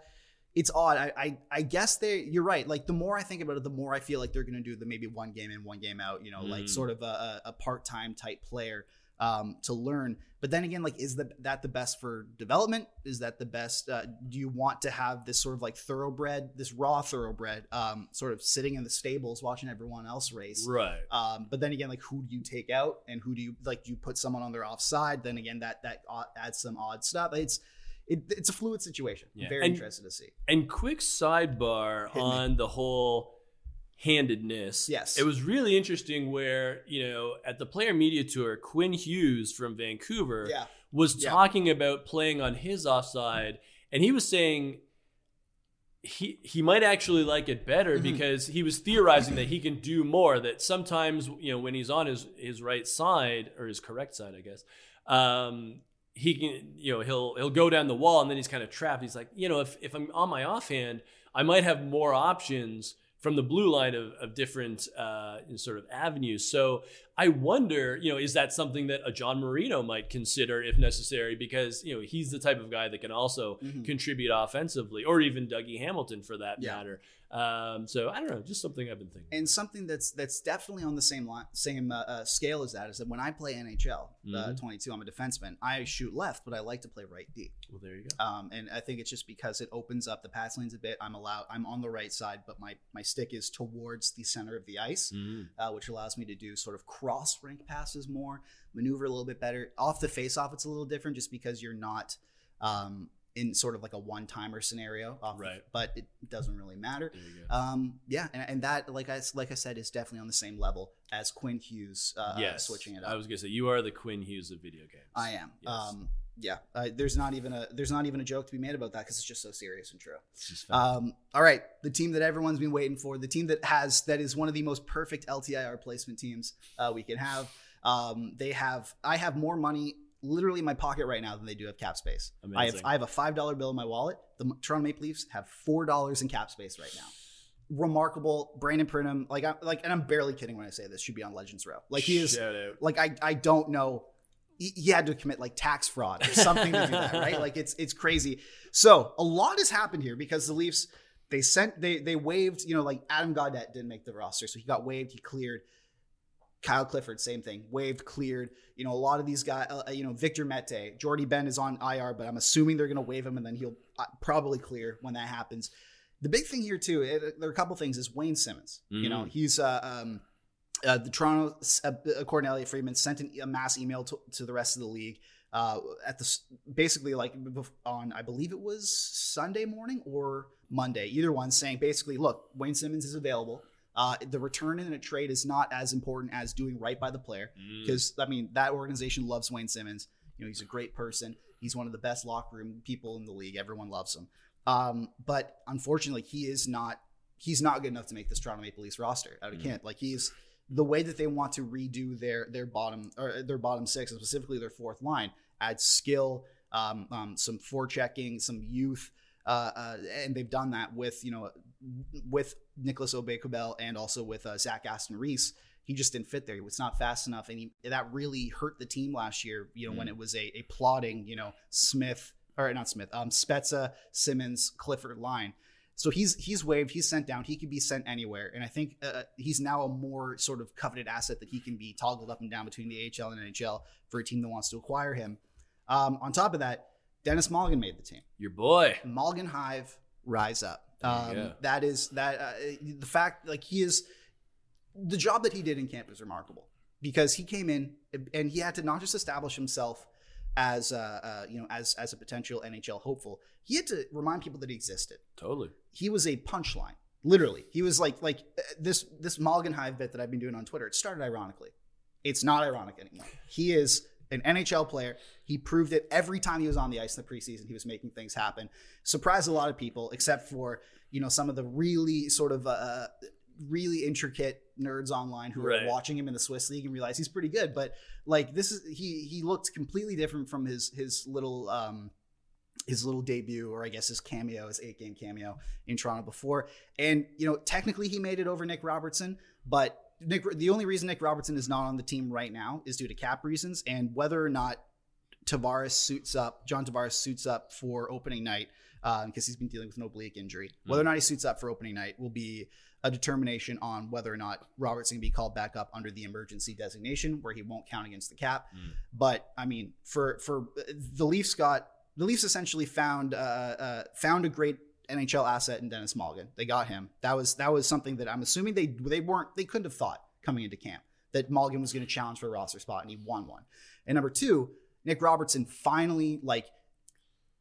it's odd. I, I I guess they you're right. Like the more I think about it, the more I feel like they're gonna do the maybe one game in, one game out, you know, like Mm. sort of a, a, a part-time type player um to learn. But then again, like is the, that the best for development? Is that the best uh, do you want to have this sort of like thoroughbred, this raw thoroughbred, um, sort of sitting in the stables watching everyone else race? right. Um, but then again, like who do you take out and who do you like? Do you put someone on their offside? Then again, that that adds some odd stuff. It's it, it's a fluid situation. Yeah. Very And- interested to see. And quick sidebar on the whole handedness. Yes. It was really interesting where, you know, at the player media tour, Quinn Hughes from Vancouver Yeah, was Yeah. talking about playing on his offside and he was saying he he might actually like it better Mhm. because he was theorizing that he can do more that sometimes you know when he's on his his right side or his correct side I guess um he can you know he'll he'll go down the wall and then he's kind of trapped he's like you know if if I'm on my offhand I might have more options from the blue line of, of different uh, sort of avenues. So I wonder, you know, is that something that a John Marino might consider if necessary? Because you know he's the type of guy that can also Mhm. contribute offensively, or even Dougie Hamilton for that Yeah. matter. Um, so I don't know, just something I've been thinking. And something that's that's definitely on the same line, same uh, uh, scale as that is that when I play NHL uh, Mhm. 22, I'm a defenseman. I shoot left, but I like to play right D. well, there you go. Um, and I think it's just because it opens up the pass lanes a bit. I'm allowed. I'm on the right side, but my my stick is towards the center of the ice, Mhm. uh, which allows me to do sort of cross rink passes more, maneuver a little bit better. Off the face off, it's a little different just because you're not um, in sort of like a one timer scenario. Right. but it doesn't really matter. There you go. Um, yeah, and, and that, like I like I said, is definitely on the same level as Quinn Hughes. Uh, uh, yes, switching it up. I was gonna say you are the Quinn Hughes of video games. I am. Yes. Um, yeah, uh, there's not even a there's not even a joke to be made about that because it's just so serious and true. Um, all right, the team that everyone's been waiting for, the team that has that is one of the most perfect LTIR placement teams uh, we can have. Um, they have I have more money literally in my pocket right now than they do have cap space. I have I have a five dollar bill in my wallet. The Toronto Maple Leafs have four dollars in cap space right now. Remarkable, Brandon Pridham. Like I like, and I'm barely kidding when I say this. Should be on Legends Row. Like he is like I I don't know. He he had to commit like tax fraud or something to do that, right? Like it's it's crazy. So a lot has happened here because the Leafs they sent they they waived you know like Adam Gaudette didn't make the roster, so he got waived, he cleared. Kyle Clifford, same thing, waived, cleared. You know a lot of these guys. Uh, you know Victor Mete, Jordie Benn is on IR, but I'm assuming they're going to waive him and then he'll uh, probably clear when that happens. The big thing here too, it, there are a couple things. Is Wayne Simmonds? You know Mhm. he's uh, um, uh, the Toronto, uh, according to Elliotte Friedman, sent an, a mass email to, to the rest of the league uh, at the basically like on I believe it was Sunday morning or Monday, either one, saying basically, look, Wayne Simmonds is available. Uh, the return in a trade is not as important as doing right by the player Mm. because I mean that organization loves Wayne Simmonds. You know he's a great person. He's one of the best locker room people in the league. Everyone loves him. Um, but unfortunately, he is not. He's not good enough to make this Toronto Maple Leafs roster out of Mhm. Kent. Like he's the way that they want to redo their their bottom or their bottom six, and specifically their fourth line, add skill, um, um, some forechecking, some youth, uh, uh, and they've done that with you know with Nicolas Aube-Kubel and also with uh, Zach Aston Reese. He just didn't fit there. He was not fast enough, and he, that really hurt the team last year. You know when Mm. it was a, a plotting, you know Smith or not Smith, um, Spezza, Simmonds, Clifford line. So he's he's waived. He's sent down. He could be sent anywhere, and I think uh, he's now a more sort of coveted asset that he can be toggled up and down between the AHL and NHL for a team that wants to acquire him. Um, on top of that, Denis Malgin made the team. Your boy. Malgin Hive, rise up. Um, go. that is that uh, the fact like he is the job that he did in camp is remarkable because he came in and he had to not just establish himself as uh, uh, you know as as a potential NHL hopeful. He had to remind people that he existed. Totally. He was a punchline, literally. He was like like uh, this this Malgin Hive bit that I've been doing on Twitter. It started ironically. It's not ironic anymore. He is an NHL player. He proved it every time he was on the ice in the preseason. He was making things happen. Surprised a lot of people, except for you know some of the really sort of uh, really intricate nerds online who Right. are watching him in the Swiss league and realize he's pretty good. But like this is he he looked completely different from his his little um his little debut or I guess his cameo, his eight game cameo in Toronto before. And you know technically he made it over Nick Robertson, but Nick the only reason Nick Robertson is not on the team right now is due to cap reasons and whether or not Tavares suits up, John Tavares suits up for opening night because he's been dealing with an oblique injury. Whether or not he suits up for opening night will be a determination on whether or not Robertson can be called back up under the emergency designation, where he won't count against the cap. Mm. But I mean, for for the Leafs got the Leafs essentially found uh, uh, found a great NHL asset in Denis Malgin. They got him. That was that was something that I'm assuming they they weren't they couldn't have thought coming into camp that Malgin was going to challenge for a roster spot, and he won one. And number two, Nick Robertson finally like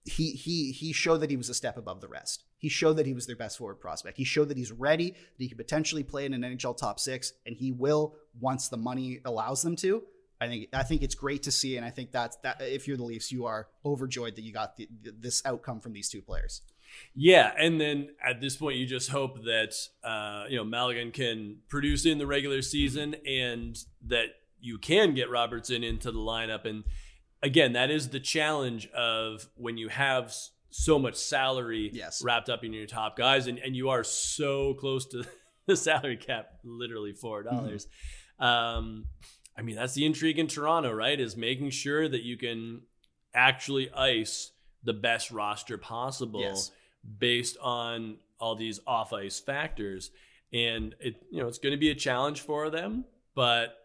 he he he showed that he was a step above the rest. He showed that he was their best forward prospect. He showed that he's ready, that he could potentially play in an NHL top six, and he will once the money allows them to. I think I think it's great to see, and I think that's that. If you're the Leafs, you are overjoyed that you got the, this outcome from these two players. Yeah, and then at this point, you just hope that uh, you know Malgin can produce in the regular season, and that you can get Robertson into the lineup. And again, that is the challenge of when you have so much salary Yes. wrapped up in your top guys, and, and you are so close to the salary cap, literally four dollars. Um, I mean, that's the intrigue in Toronto, right? Is making sure that you can actually ice the best roster possible Yes. Based on all these off ice factors, and it you know it's going to be a challenge for them, but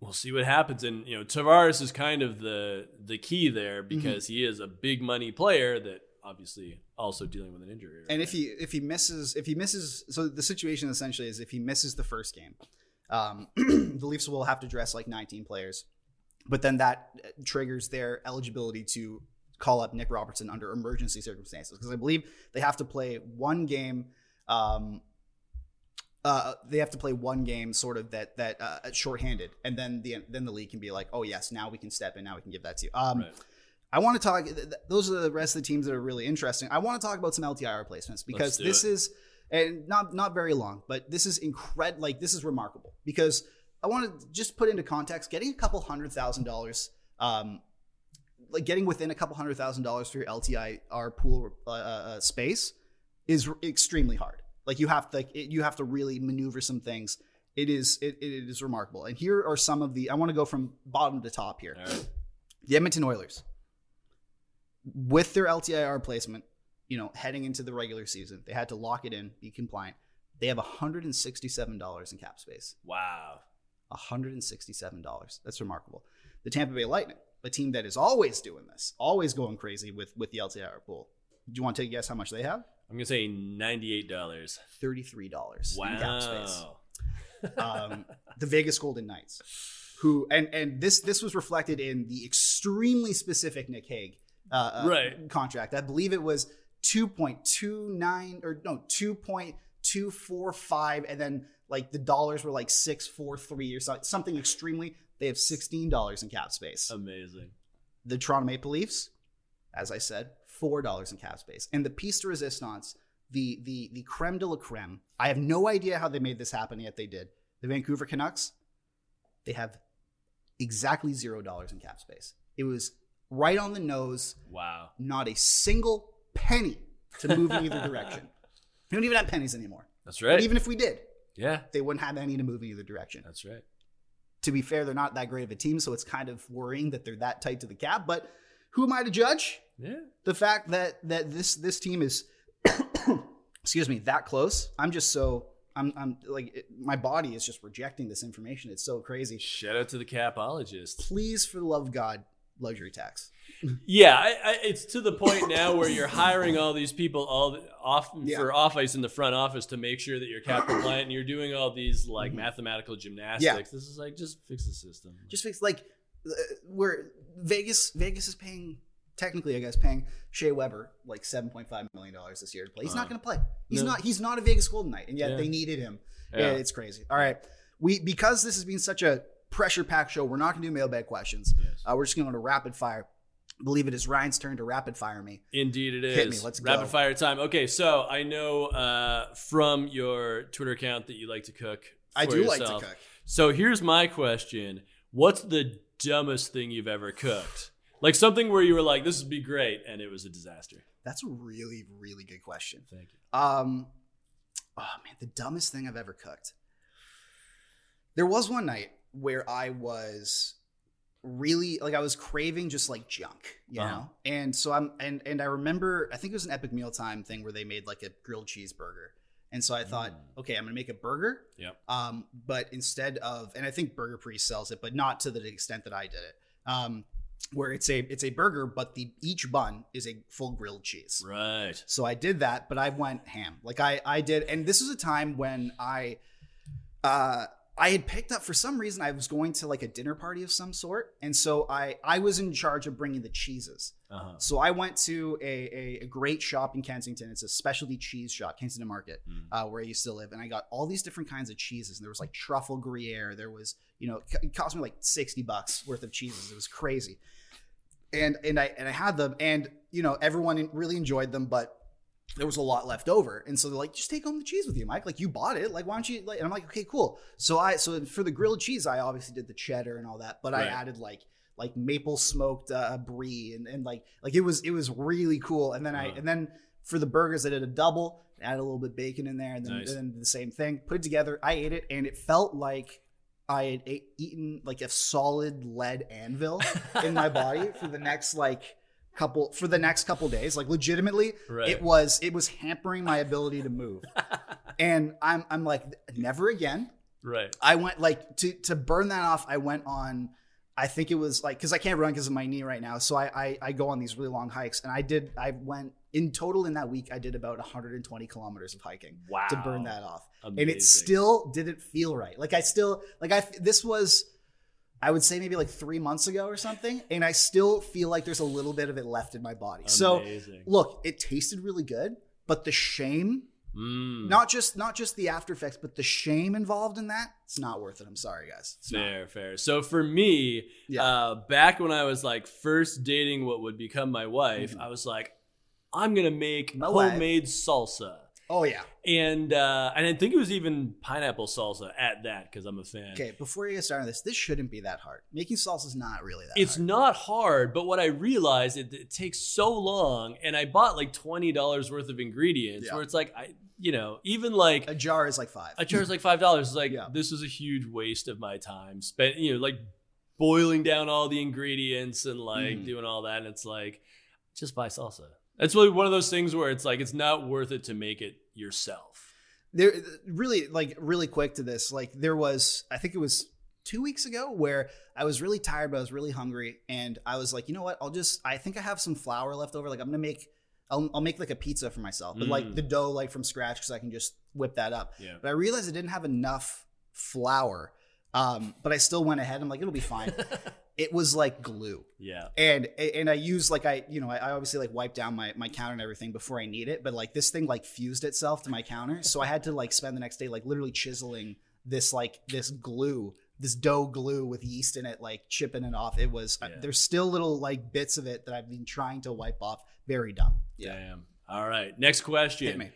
we'll see what happens. And you know, Tavares is kind of the the key there Mm-hmm. because he is a big money player that obviously also dealing with an injury. And if he if he misses if he misses so the situation essentially is if he misses the first game, um, the Leafs will have to dress like 19 players, but then that triggers their eligibility to call up Nick Robertson under emergency circumstances because I believe they have to play one game. Um, uh, they have to play one game, sort of that that uh, shorthanded, and then the then the league can be like, oh yes, now we can step in, now we can give that to you. Um, Right. I want to talk. th- th- Those are the rest of the teams that are really interesting. I want to talk about some LTI replacements because this it. is and not not very long, but this is incredible. Like this is remarkable because I want to just put into context: getting a couple hundred thousand dollars, um, like getting within a couple hundred thousand dollars for your LTIR pool uh, uh, space is r- extremely hard. Like you have to like it, you have to really maneuver some things. It is it, it is remarkable. And here are some of the. I want to go from bottom to top here. Right. The Edmonton Oilers, with their LTIR placement, you know, heading into the regular season, they had to lock it in, be compliant. They have $167 in cap space. Wow. $167. That's remarkable. The Tampa Bay Lightning, a team that is always doing this, always going crazy with with the LTIR pool. Do you want to take a guess how much they have? I'm gonna say ninety-eight dollars. $33 in cap space. Wow. um, the Vegas Golden Knights, who and and this this was reflected in the extremely specific Nick Hague uh, uh, Right. contract. I believe it was two point two nine or no two point two four five, and then like the dollars were like six four three or something, something extremely. They have sixteen dollars in cap space. Amazing. The Toronto Maple Leafs, as I said, four dollars in cap space, and the piece de resistance, the the the creme de la creme. I have no idea how they made this happen, yet they did. The Vancouver Canucks, they have exactly zero dollars in cap space. It was right on the nose. Wow. Not a single penny to move in either direction. We don't even have pennies anymore. That's But right. even if we did, yeah. they wouldn't have any to move in either direction That's right. To be fair, they're not that great of a team, so it's kind of worrying that they're that tight to the cap. But who am I to judge? Yeah. The fact that that this this team is, excuse me, that close. I'm just so I'm I'm like it, my body is just rejecting this information. It's so crazy. Shout out to the capologist. Please, for the love of God, luxury tax. Yeah, I, I, it's to the point now where you're hiring all these people all off Yeah. for off ice in the front office to make sure that you're cap compliant, and you're doing all these like mathematical gymnastics. This is like just fix the system. Just fix like uh, where Vegas Vegas is paying technically, I guess, paying Shea Weber like seven point five million dollars this year to play. He's Uh, not going to play. He's no. not. He's not a Vegas Golden Knight, and yet Yeah. they needed him. Yeah. Yeah, it's crazy. All right, we because this has been such a pressure packed show, we're not going to do mailbag questions. Yes. Uh, we're just going to go to rapid fire. I believe it is Ryan's turn to rapid fire me. Indeed, it is. Hit me, let's go. Rapid go. fire time. Okay, so I know uh, from your Twitter account that you like to cook. I do like to cook. So here's my question: What's the dumbest thing you've ever cooked? Like something where you were like, "This would be great," and it was a disaster. That's a really, really good question. Thank you. Um, oh man, the dumbest thing I've ever cooked. There was one night where I was really like I was craving just like junk, you Uh-huh. know. And so I'm and and I remember I think it was an epic mealtime thing where they made like a grilled cheeseburger. And so I thought, Mm. okay, I'm gonna make a burger. Yep. Um, but instead of and I think Burger Priest sells it, but not to the extent that I did it. Um, where it's a it's a burger, but the each bun is a full grilled cheese. Right. So I did that, but I went ham. Like I I did, and this was a time when I uh I had picked up for some reason I was going to like a dinner party of some sort, and so I I was in charge of bringing the cheeses. Uh-huh. So I went to a, a, a great shop in Kensington. It's a specialty cheese shop, Kensington Market, Mm. uh, where I used to live, and I got all these different kinds of cheeses. And there was like truffle Gruyere. There was you know it cost me like sixty bucks worth of cheeses. It was crazy. And and I and I had them, and you know everyone really enjoyed them, but there was a lot left over. And so they're like, just take home the cheese with you, Mike. Like you bought it. Like, why don't you like and I'm like, okay, cool. So I so for the grilled cheese, I obviously did the cheddar and all that, but I added like like maple smoked uh, brie and, and like like it was it was really cool. And then I Uh-huh. and then for the burgers, I did a double, add a little bit bacon in there, and then, Nice. then the same thing. Put it together. I ate it, and it felt like I had ate, eaten like a solid lead anvil in my body for the next like couple for the next couple days. Like legitimately, Right. it was it was hampering my ability to move. and I'm I'm like never again. right. I went like to to burn that off. I went on. I think it was like because I can't run because of my knee right now. So I, I I go on these really long hikes, and I did. I went in total in that week. I did about 120 kilometers of hiking Wow. to burn that off, and it still didn't feel right. Like I still like I this was. I would say maybe like three months ago or something, and I still feel like there's a little bit of it left in my body. So look, it tasted really good, but the shame Mm. not just not just the after effects, but the shame involved in that. It's not worth it. I'm sorry, guys. It's not. Fair, fair. So for me, Yeah. uh, back when I was like first dating what would become my wife, Mhm. I was like, I'm gonna make My wife. homemade salsa. Oh yeah. And uh, and I think it was even pineapple salsa at that because I'm a fan. Okay. Before you get started on this, this shouldn't be that hard. Making salsa is not really that. It's hard. not hard, but what I realized it, it takes so long, and I bought like twenty dollars worth of ingredients. Yeah. Where it's like I, you know, even like a jar is like five. a jar is like five dollars. It's like Yeah. this was a huge waste of my time spent. You know, like boiling down all the ingredients and like Mhm. doing all that. And it's like just buy salsa. It's really one of those things where it's like it's not worth it to make it yourself. there really like really quick to this. Like there was, I think it was two weeks ago where I was really tired, but I was really hungry, and I was like, you know what? I'll just. I think I have some flour left over. Like I'm gonna make. I'll, I'll make like a pizza for myself, but like Mm. the dough like from scratch because I can just whip that up. Yeah. But I realized I didn't have enough flour. Um, but I still went ahead. I'm like, it'll be fine. it was like glue. yeah. and and I use like I you know I, I obviously like wipe down my my counter and everything before I need it, but like this thing like fused itself to my counter, so I had to like spend the next day like literally chiseling this like this glue, this dough glue with yeast in it, like chipping it off. It was uh, there's still little like bits of it that I've been trying to wipe off. Very dumb. Damn. All right. Next question.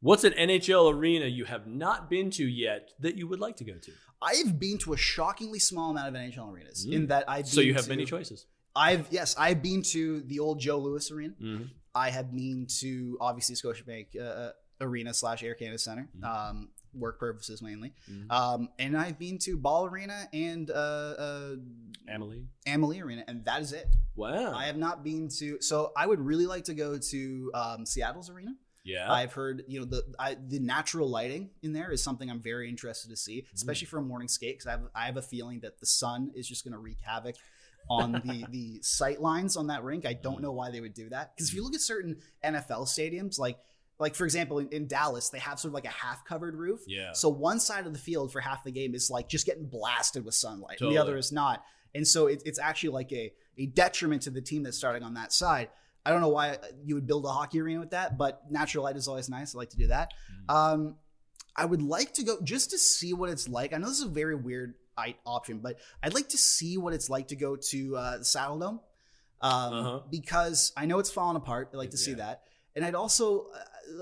What's an NHL arena you have not been to yet that you would like to go to? I've been to a shockingly small amount of NHL arenas Mm. in that I've So you have to- many choices. I've yes I've been to the old Joe Louis Arena. Mm-hmm. I have been to obviously Scotiabank uh, uh, Arena slash Air Canada Center, Mhm. um, work purposes mainly. Mhm. Um, and I've been to Ball Arena and uh, uh. Amalie Arena, and that is it. Wow. I have not been to. So I would really like to go to um, Seattle's arena. Yeah. I've heard you know the I, the natural lighting in there is something I'm very interested to see, especially mm. for a morning skate because I have I have a feeling that the sun is just going to wreak havoc on the the sight lines on that rink. I don't mm. know why they would do that because if you mm. look at certain NFL stadiums, like like for example in, in Dallas, they have sort of like a half covered roof. yeah. So one side of the field for half the game is like just getting blasted with sunlight, and the other is not. And so it, it's actually like a, a detriment to the team that's starting on that side. I don't know why you would build a hockey arena with that, but natural light is always nice. I like to do that. Mhm. Um, I would like to go just to see what it's like. I know this is a very weird option, but I'd like to see what it's like to go to uh, the Saddle Dome um, Uh-huh. because I know it's falling apart. I'd like to see that. And I'd also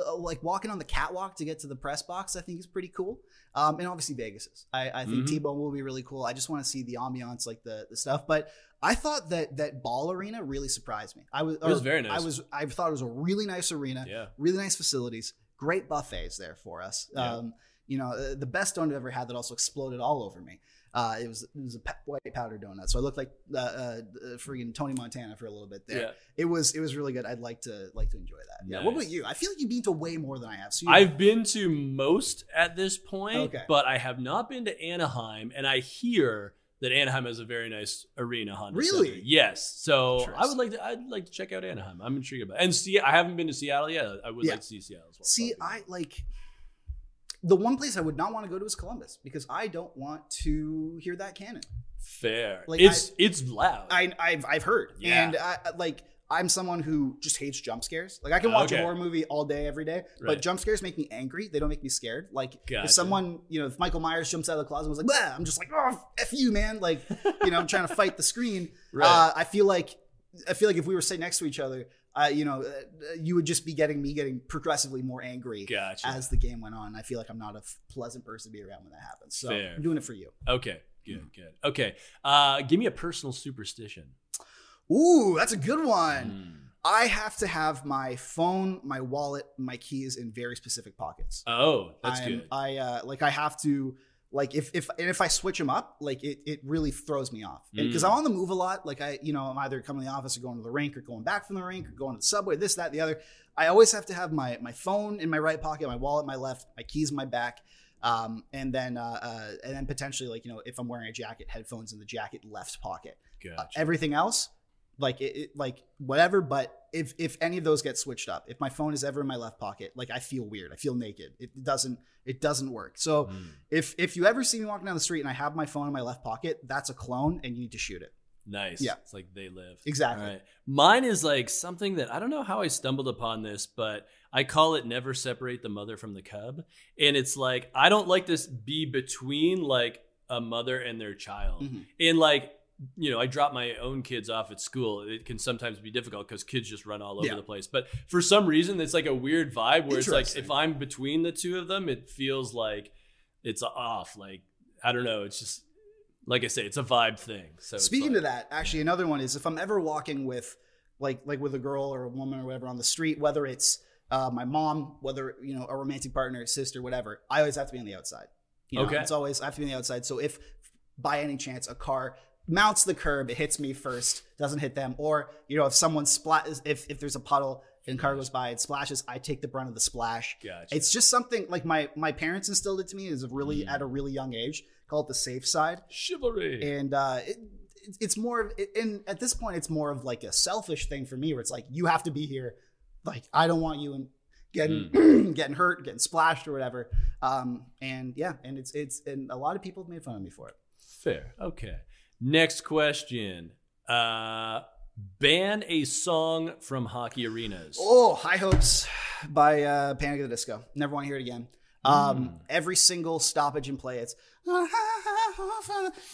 uh, like walking on the catwalk to get to the press box. I think is pretty cool. Um, and obviously Vegas is. I, I think Mhm. T-Bone will be really cool. I just want to see the ambiance, like the the stuff. But I thought that that ball arena really surprised me. I was, was very nice. I was I thought it was a really nice arena yeah. really nice facilities, great buffets there for us. Yeah. Um, you know, uh, the best donut I've ever had that also exploded all over me. Uh, it was it was a white powder donut, so I looked like uh, uh, uh, friggin' Tony Montana for a little bit there. Yeah. It was it was really good. I'd like to like to enjoy that. Yeah. What about you? I feel like you've been to way more than I have. So you, I've been to most at this point, Okay. but I have not been to Anaheim, and I hear that Anaheim has a very nice arena. Honda Really? Center. Yes. So I would like to. I'd like to check out Anaheim. I'm intrigued about. It. And see, I haven't been to Seattle yet. I would Yeah. like to see Seattle as well. see. Probably. I like the one place I would not want to go to is Columbus because I don't want to hear that cannon. fair. like, it's it's loud. I, I've I've heard, Yeah. and I, I- like I'm someone who just hates jump scares. Like I can watch Okay. a horror movie all day, every day, Right. but jump scares make me angry. They don't make me scared. Like Gotcha. if someone, you know, if Michael Myers jumps out of the closet and was like, Blah, I'm just like, oh, f you, man. Like you know, I'm trying to fight the screen. Right. Uh, I feel like I feel like if we were sitting next to each other, uh, you know, uh, you would just be getting me getting progressively more angry. gotcha. As the game went on, I feel like I'm not a f- pleasant person to be around when that happens. So Fair. I'm doing it for you. okay. Good. Good. Okay. Uh, give me a personal superstition. Ooh, that's a good one. Mm. I have to have my phone, my wallet, my keys in very specific pockets. Oh, that's I'm- good. I uh, like I have to like if if and if I switch them up, like it it really throws me off. Because Mm. I'm on the move a lot. Like I, you know, I'm either coming to the office or going to the rink or going back from the rink or going to the subway, this, that, the other. I always have to have my my phone in my right pocket, my wallet in my left, my keys in my back. Um, and then uh, uh and then potentially like, you know, if I'm wearing a jacket, headphones in the jacket left pocket. Uh, Gotcha. everything else, like it, it like whatever, but if if any of those get switched up, if my phone is ever in my left pocket, like I feel weird. I feel naked. It doesn't it doesn't work. So Mm. if if you ever see me walking down the street and I have my phone in my left pocket, that's a clone and you need to shoot it. Nice. Yeah. It's like they live. Exactly. Right. Mine is like something that I don't know how I stumbled upon this, but I call it never separate the mother from the cub. And it's like I don't like this be between like a mother and their child. Mhm. And like you know, I drop my own kids off at school. It can sometimes be difficult because kids just run all over Yeah. the place. But for some reason, it's like a weird vibe where it's like if I'm between the two of them, it feels like it's off. Like I don't know. It's just like I say, it's a vibe thing. So Speaking to that, actually, another one is if I'm ever walking with, like, like with a girl or a woman or whatever on the street, whether it's uh, my mom, whether you know a romantic partner, sister, whatever, I always have to be on the outside. You know, Okay. it's always I have to be on the outside. So if by any chance a car mounts the curb, it hits me first, doesn't hit them, or you know if someone splat, if if there's a puddle and car goes by, it splashes, I take the brunt of the splash. Gotcha. It's just something like my my parents instilled it to me is really Mm. at a really young age. Call it the safe side chivalry. and uh, it, it- it's more of and at this point it's more of like a selfish thing for me where it's like you have to be here like i don't want you in getting getting hurt getting splashed or whatever um and yeah and it's it's and a lot of people have made fun of me for it Fair. Okay. Next question. Uh ban a song from hockey arenas. oh high hopes by uh panic at the disco never want to hear it again um Mm. every single stoppage and play it's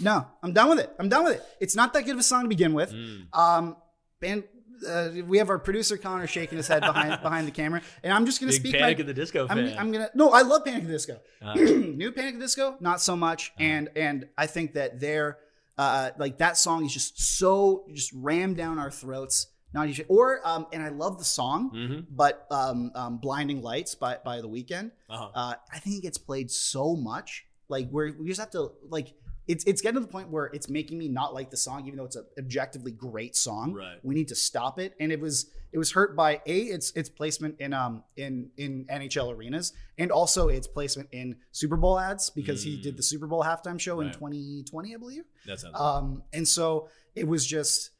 no i'm done with it i'm done with it it's not that good of a song to begin with Mm. Um, and uh, we have our producer Connor shaking his head behind behind the camera, and I'm just gonna Big speak. Panic my, at the Disco I'm, fan. I'm gonna no, I love Panic at the Disco. Uh, New Panic at the Disco, not so much, Uh-huh. and and I think that they're uh like that song is just so just rammed down our throats. Not even or um, and I love the song, mhm. but um, um, Blinding Lights by by the Weeknd. Uh-huh. Uh, I think it gets played so much, like where we just have to like. It's it's getting to the point where it's making me not like the song, even though it's an objectively great song. Right. We need to stop it, and it was it was hurt by a its its placement in um in in NHL arenas, and also its placement in Super Bowl ads because he Mm. did the Super Bowl halftime show in 2020, I believe. That sounds Um, and so it was just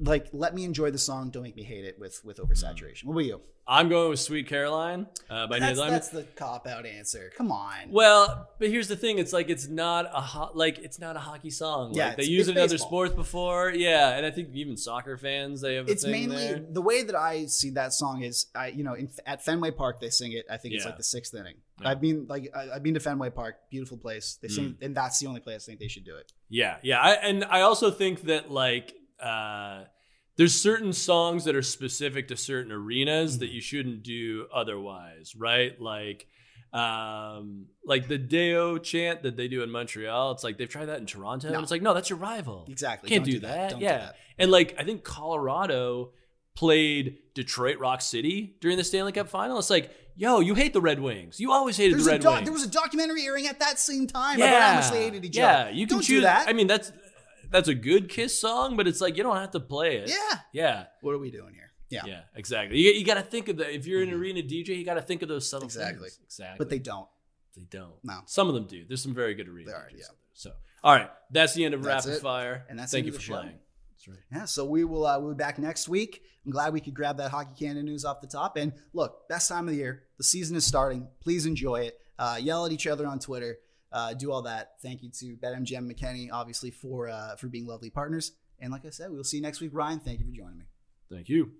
like let me enjoy the song, don't make me hate it with with oversaturation. What about you? I'm going with Sweet Caroline uh, by Neil That's, that's the cop out answer. Come on. Well, but here's the thing: it's like it's not a ho- like it's not a hockey song. Yeah, like, they use it in other sports before. Yeah, and I think even soccer fans they have. A it's thing mainly there. the way that I see that song is I you know in, at Fenway Park they sing it I think it's like the sixth inning Yeah. I've been like I, I've been to Fenway Park beautiful place they sing Mm. and that's the only place I think they should do it Yeah, yeah, I, and I also think that like uh, there's certain songs that are specific to certain arenas Mm-hmm. that you shouldn't do otherwise, right? Like, um, like the Deo chant that they do in Montreal. It's like they've tried that in Toronto, No. and it's like, no, that's your rival. exactly Can't Don't do, that. Don't yeah, do that. and like I think Colorado played Detroit Rock City during the Stanley Cup final. It's like, yo, you hate the Red Wings. You always hated There's the Red doc- Wings. there was a documentary airing at that same time about how much they hated each yeah, other Yeah, you can don't choose do that I mean, that's that's a good Kiss song, but it's like you don't have to play it. yeah yeah, what are we doing here yeah, yeah, exactly. You, you got to think of the if you're an Mhm. arena DJ, you got to think of those subtle Exactly. things. Exactly, but they don't they don't. No. some of them do. There's some very good arena There are, yeah. So, all right, that's the end of That's rapid it. fire. And that's thank you for playing. That's right. yeah so we will uh, we'll be back next week I'm glad we could grab that Hockey Canada news off the top and look best time of the year the season is starting please enjoy it uh, yell at each other on Twitter uh, do all that. Thank you to BetMGM McKenney obviously for uh, for being lovely partners. And like I said we'll see you next week. Ryan thank you for joining me. Thank you.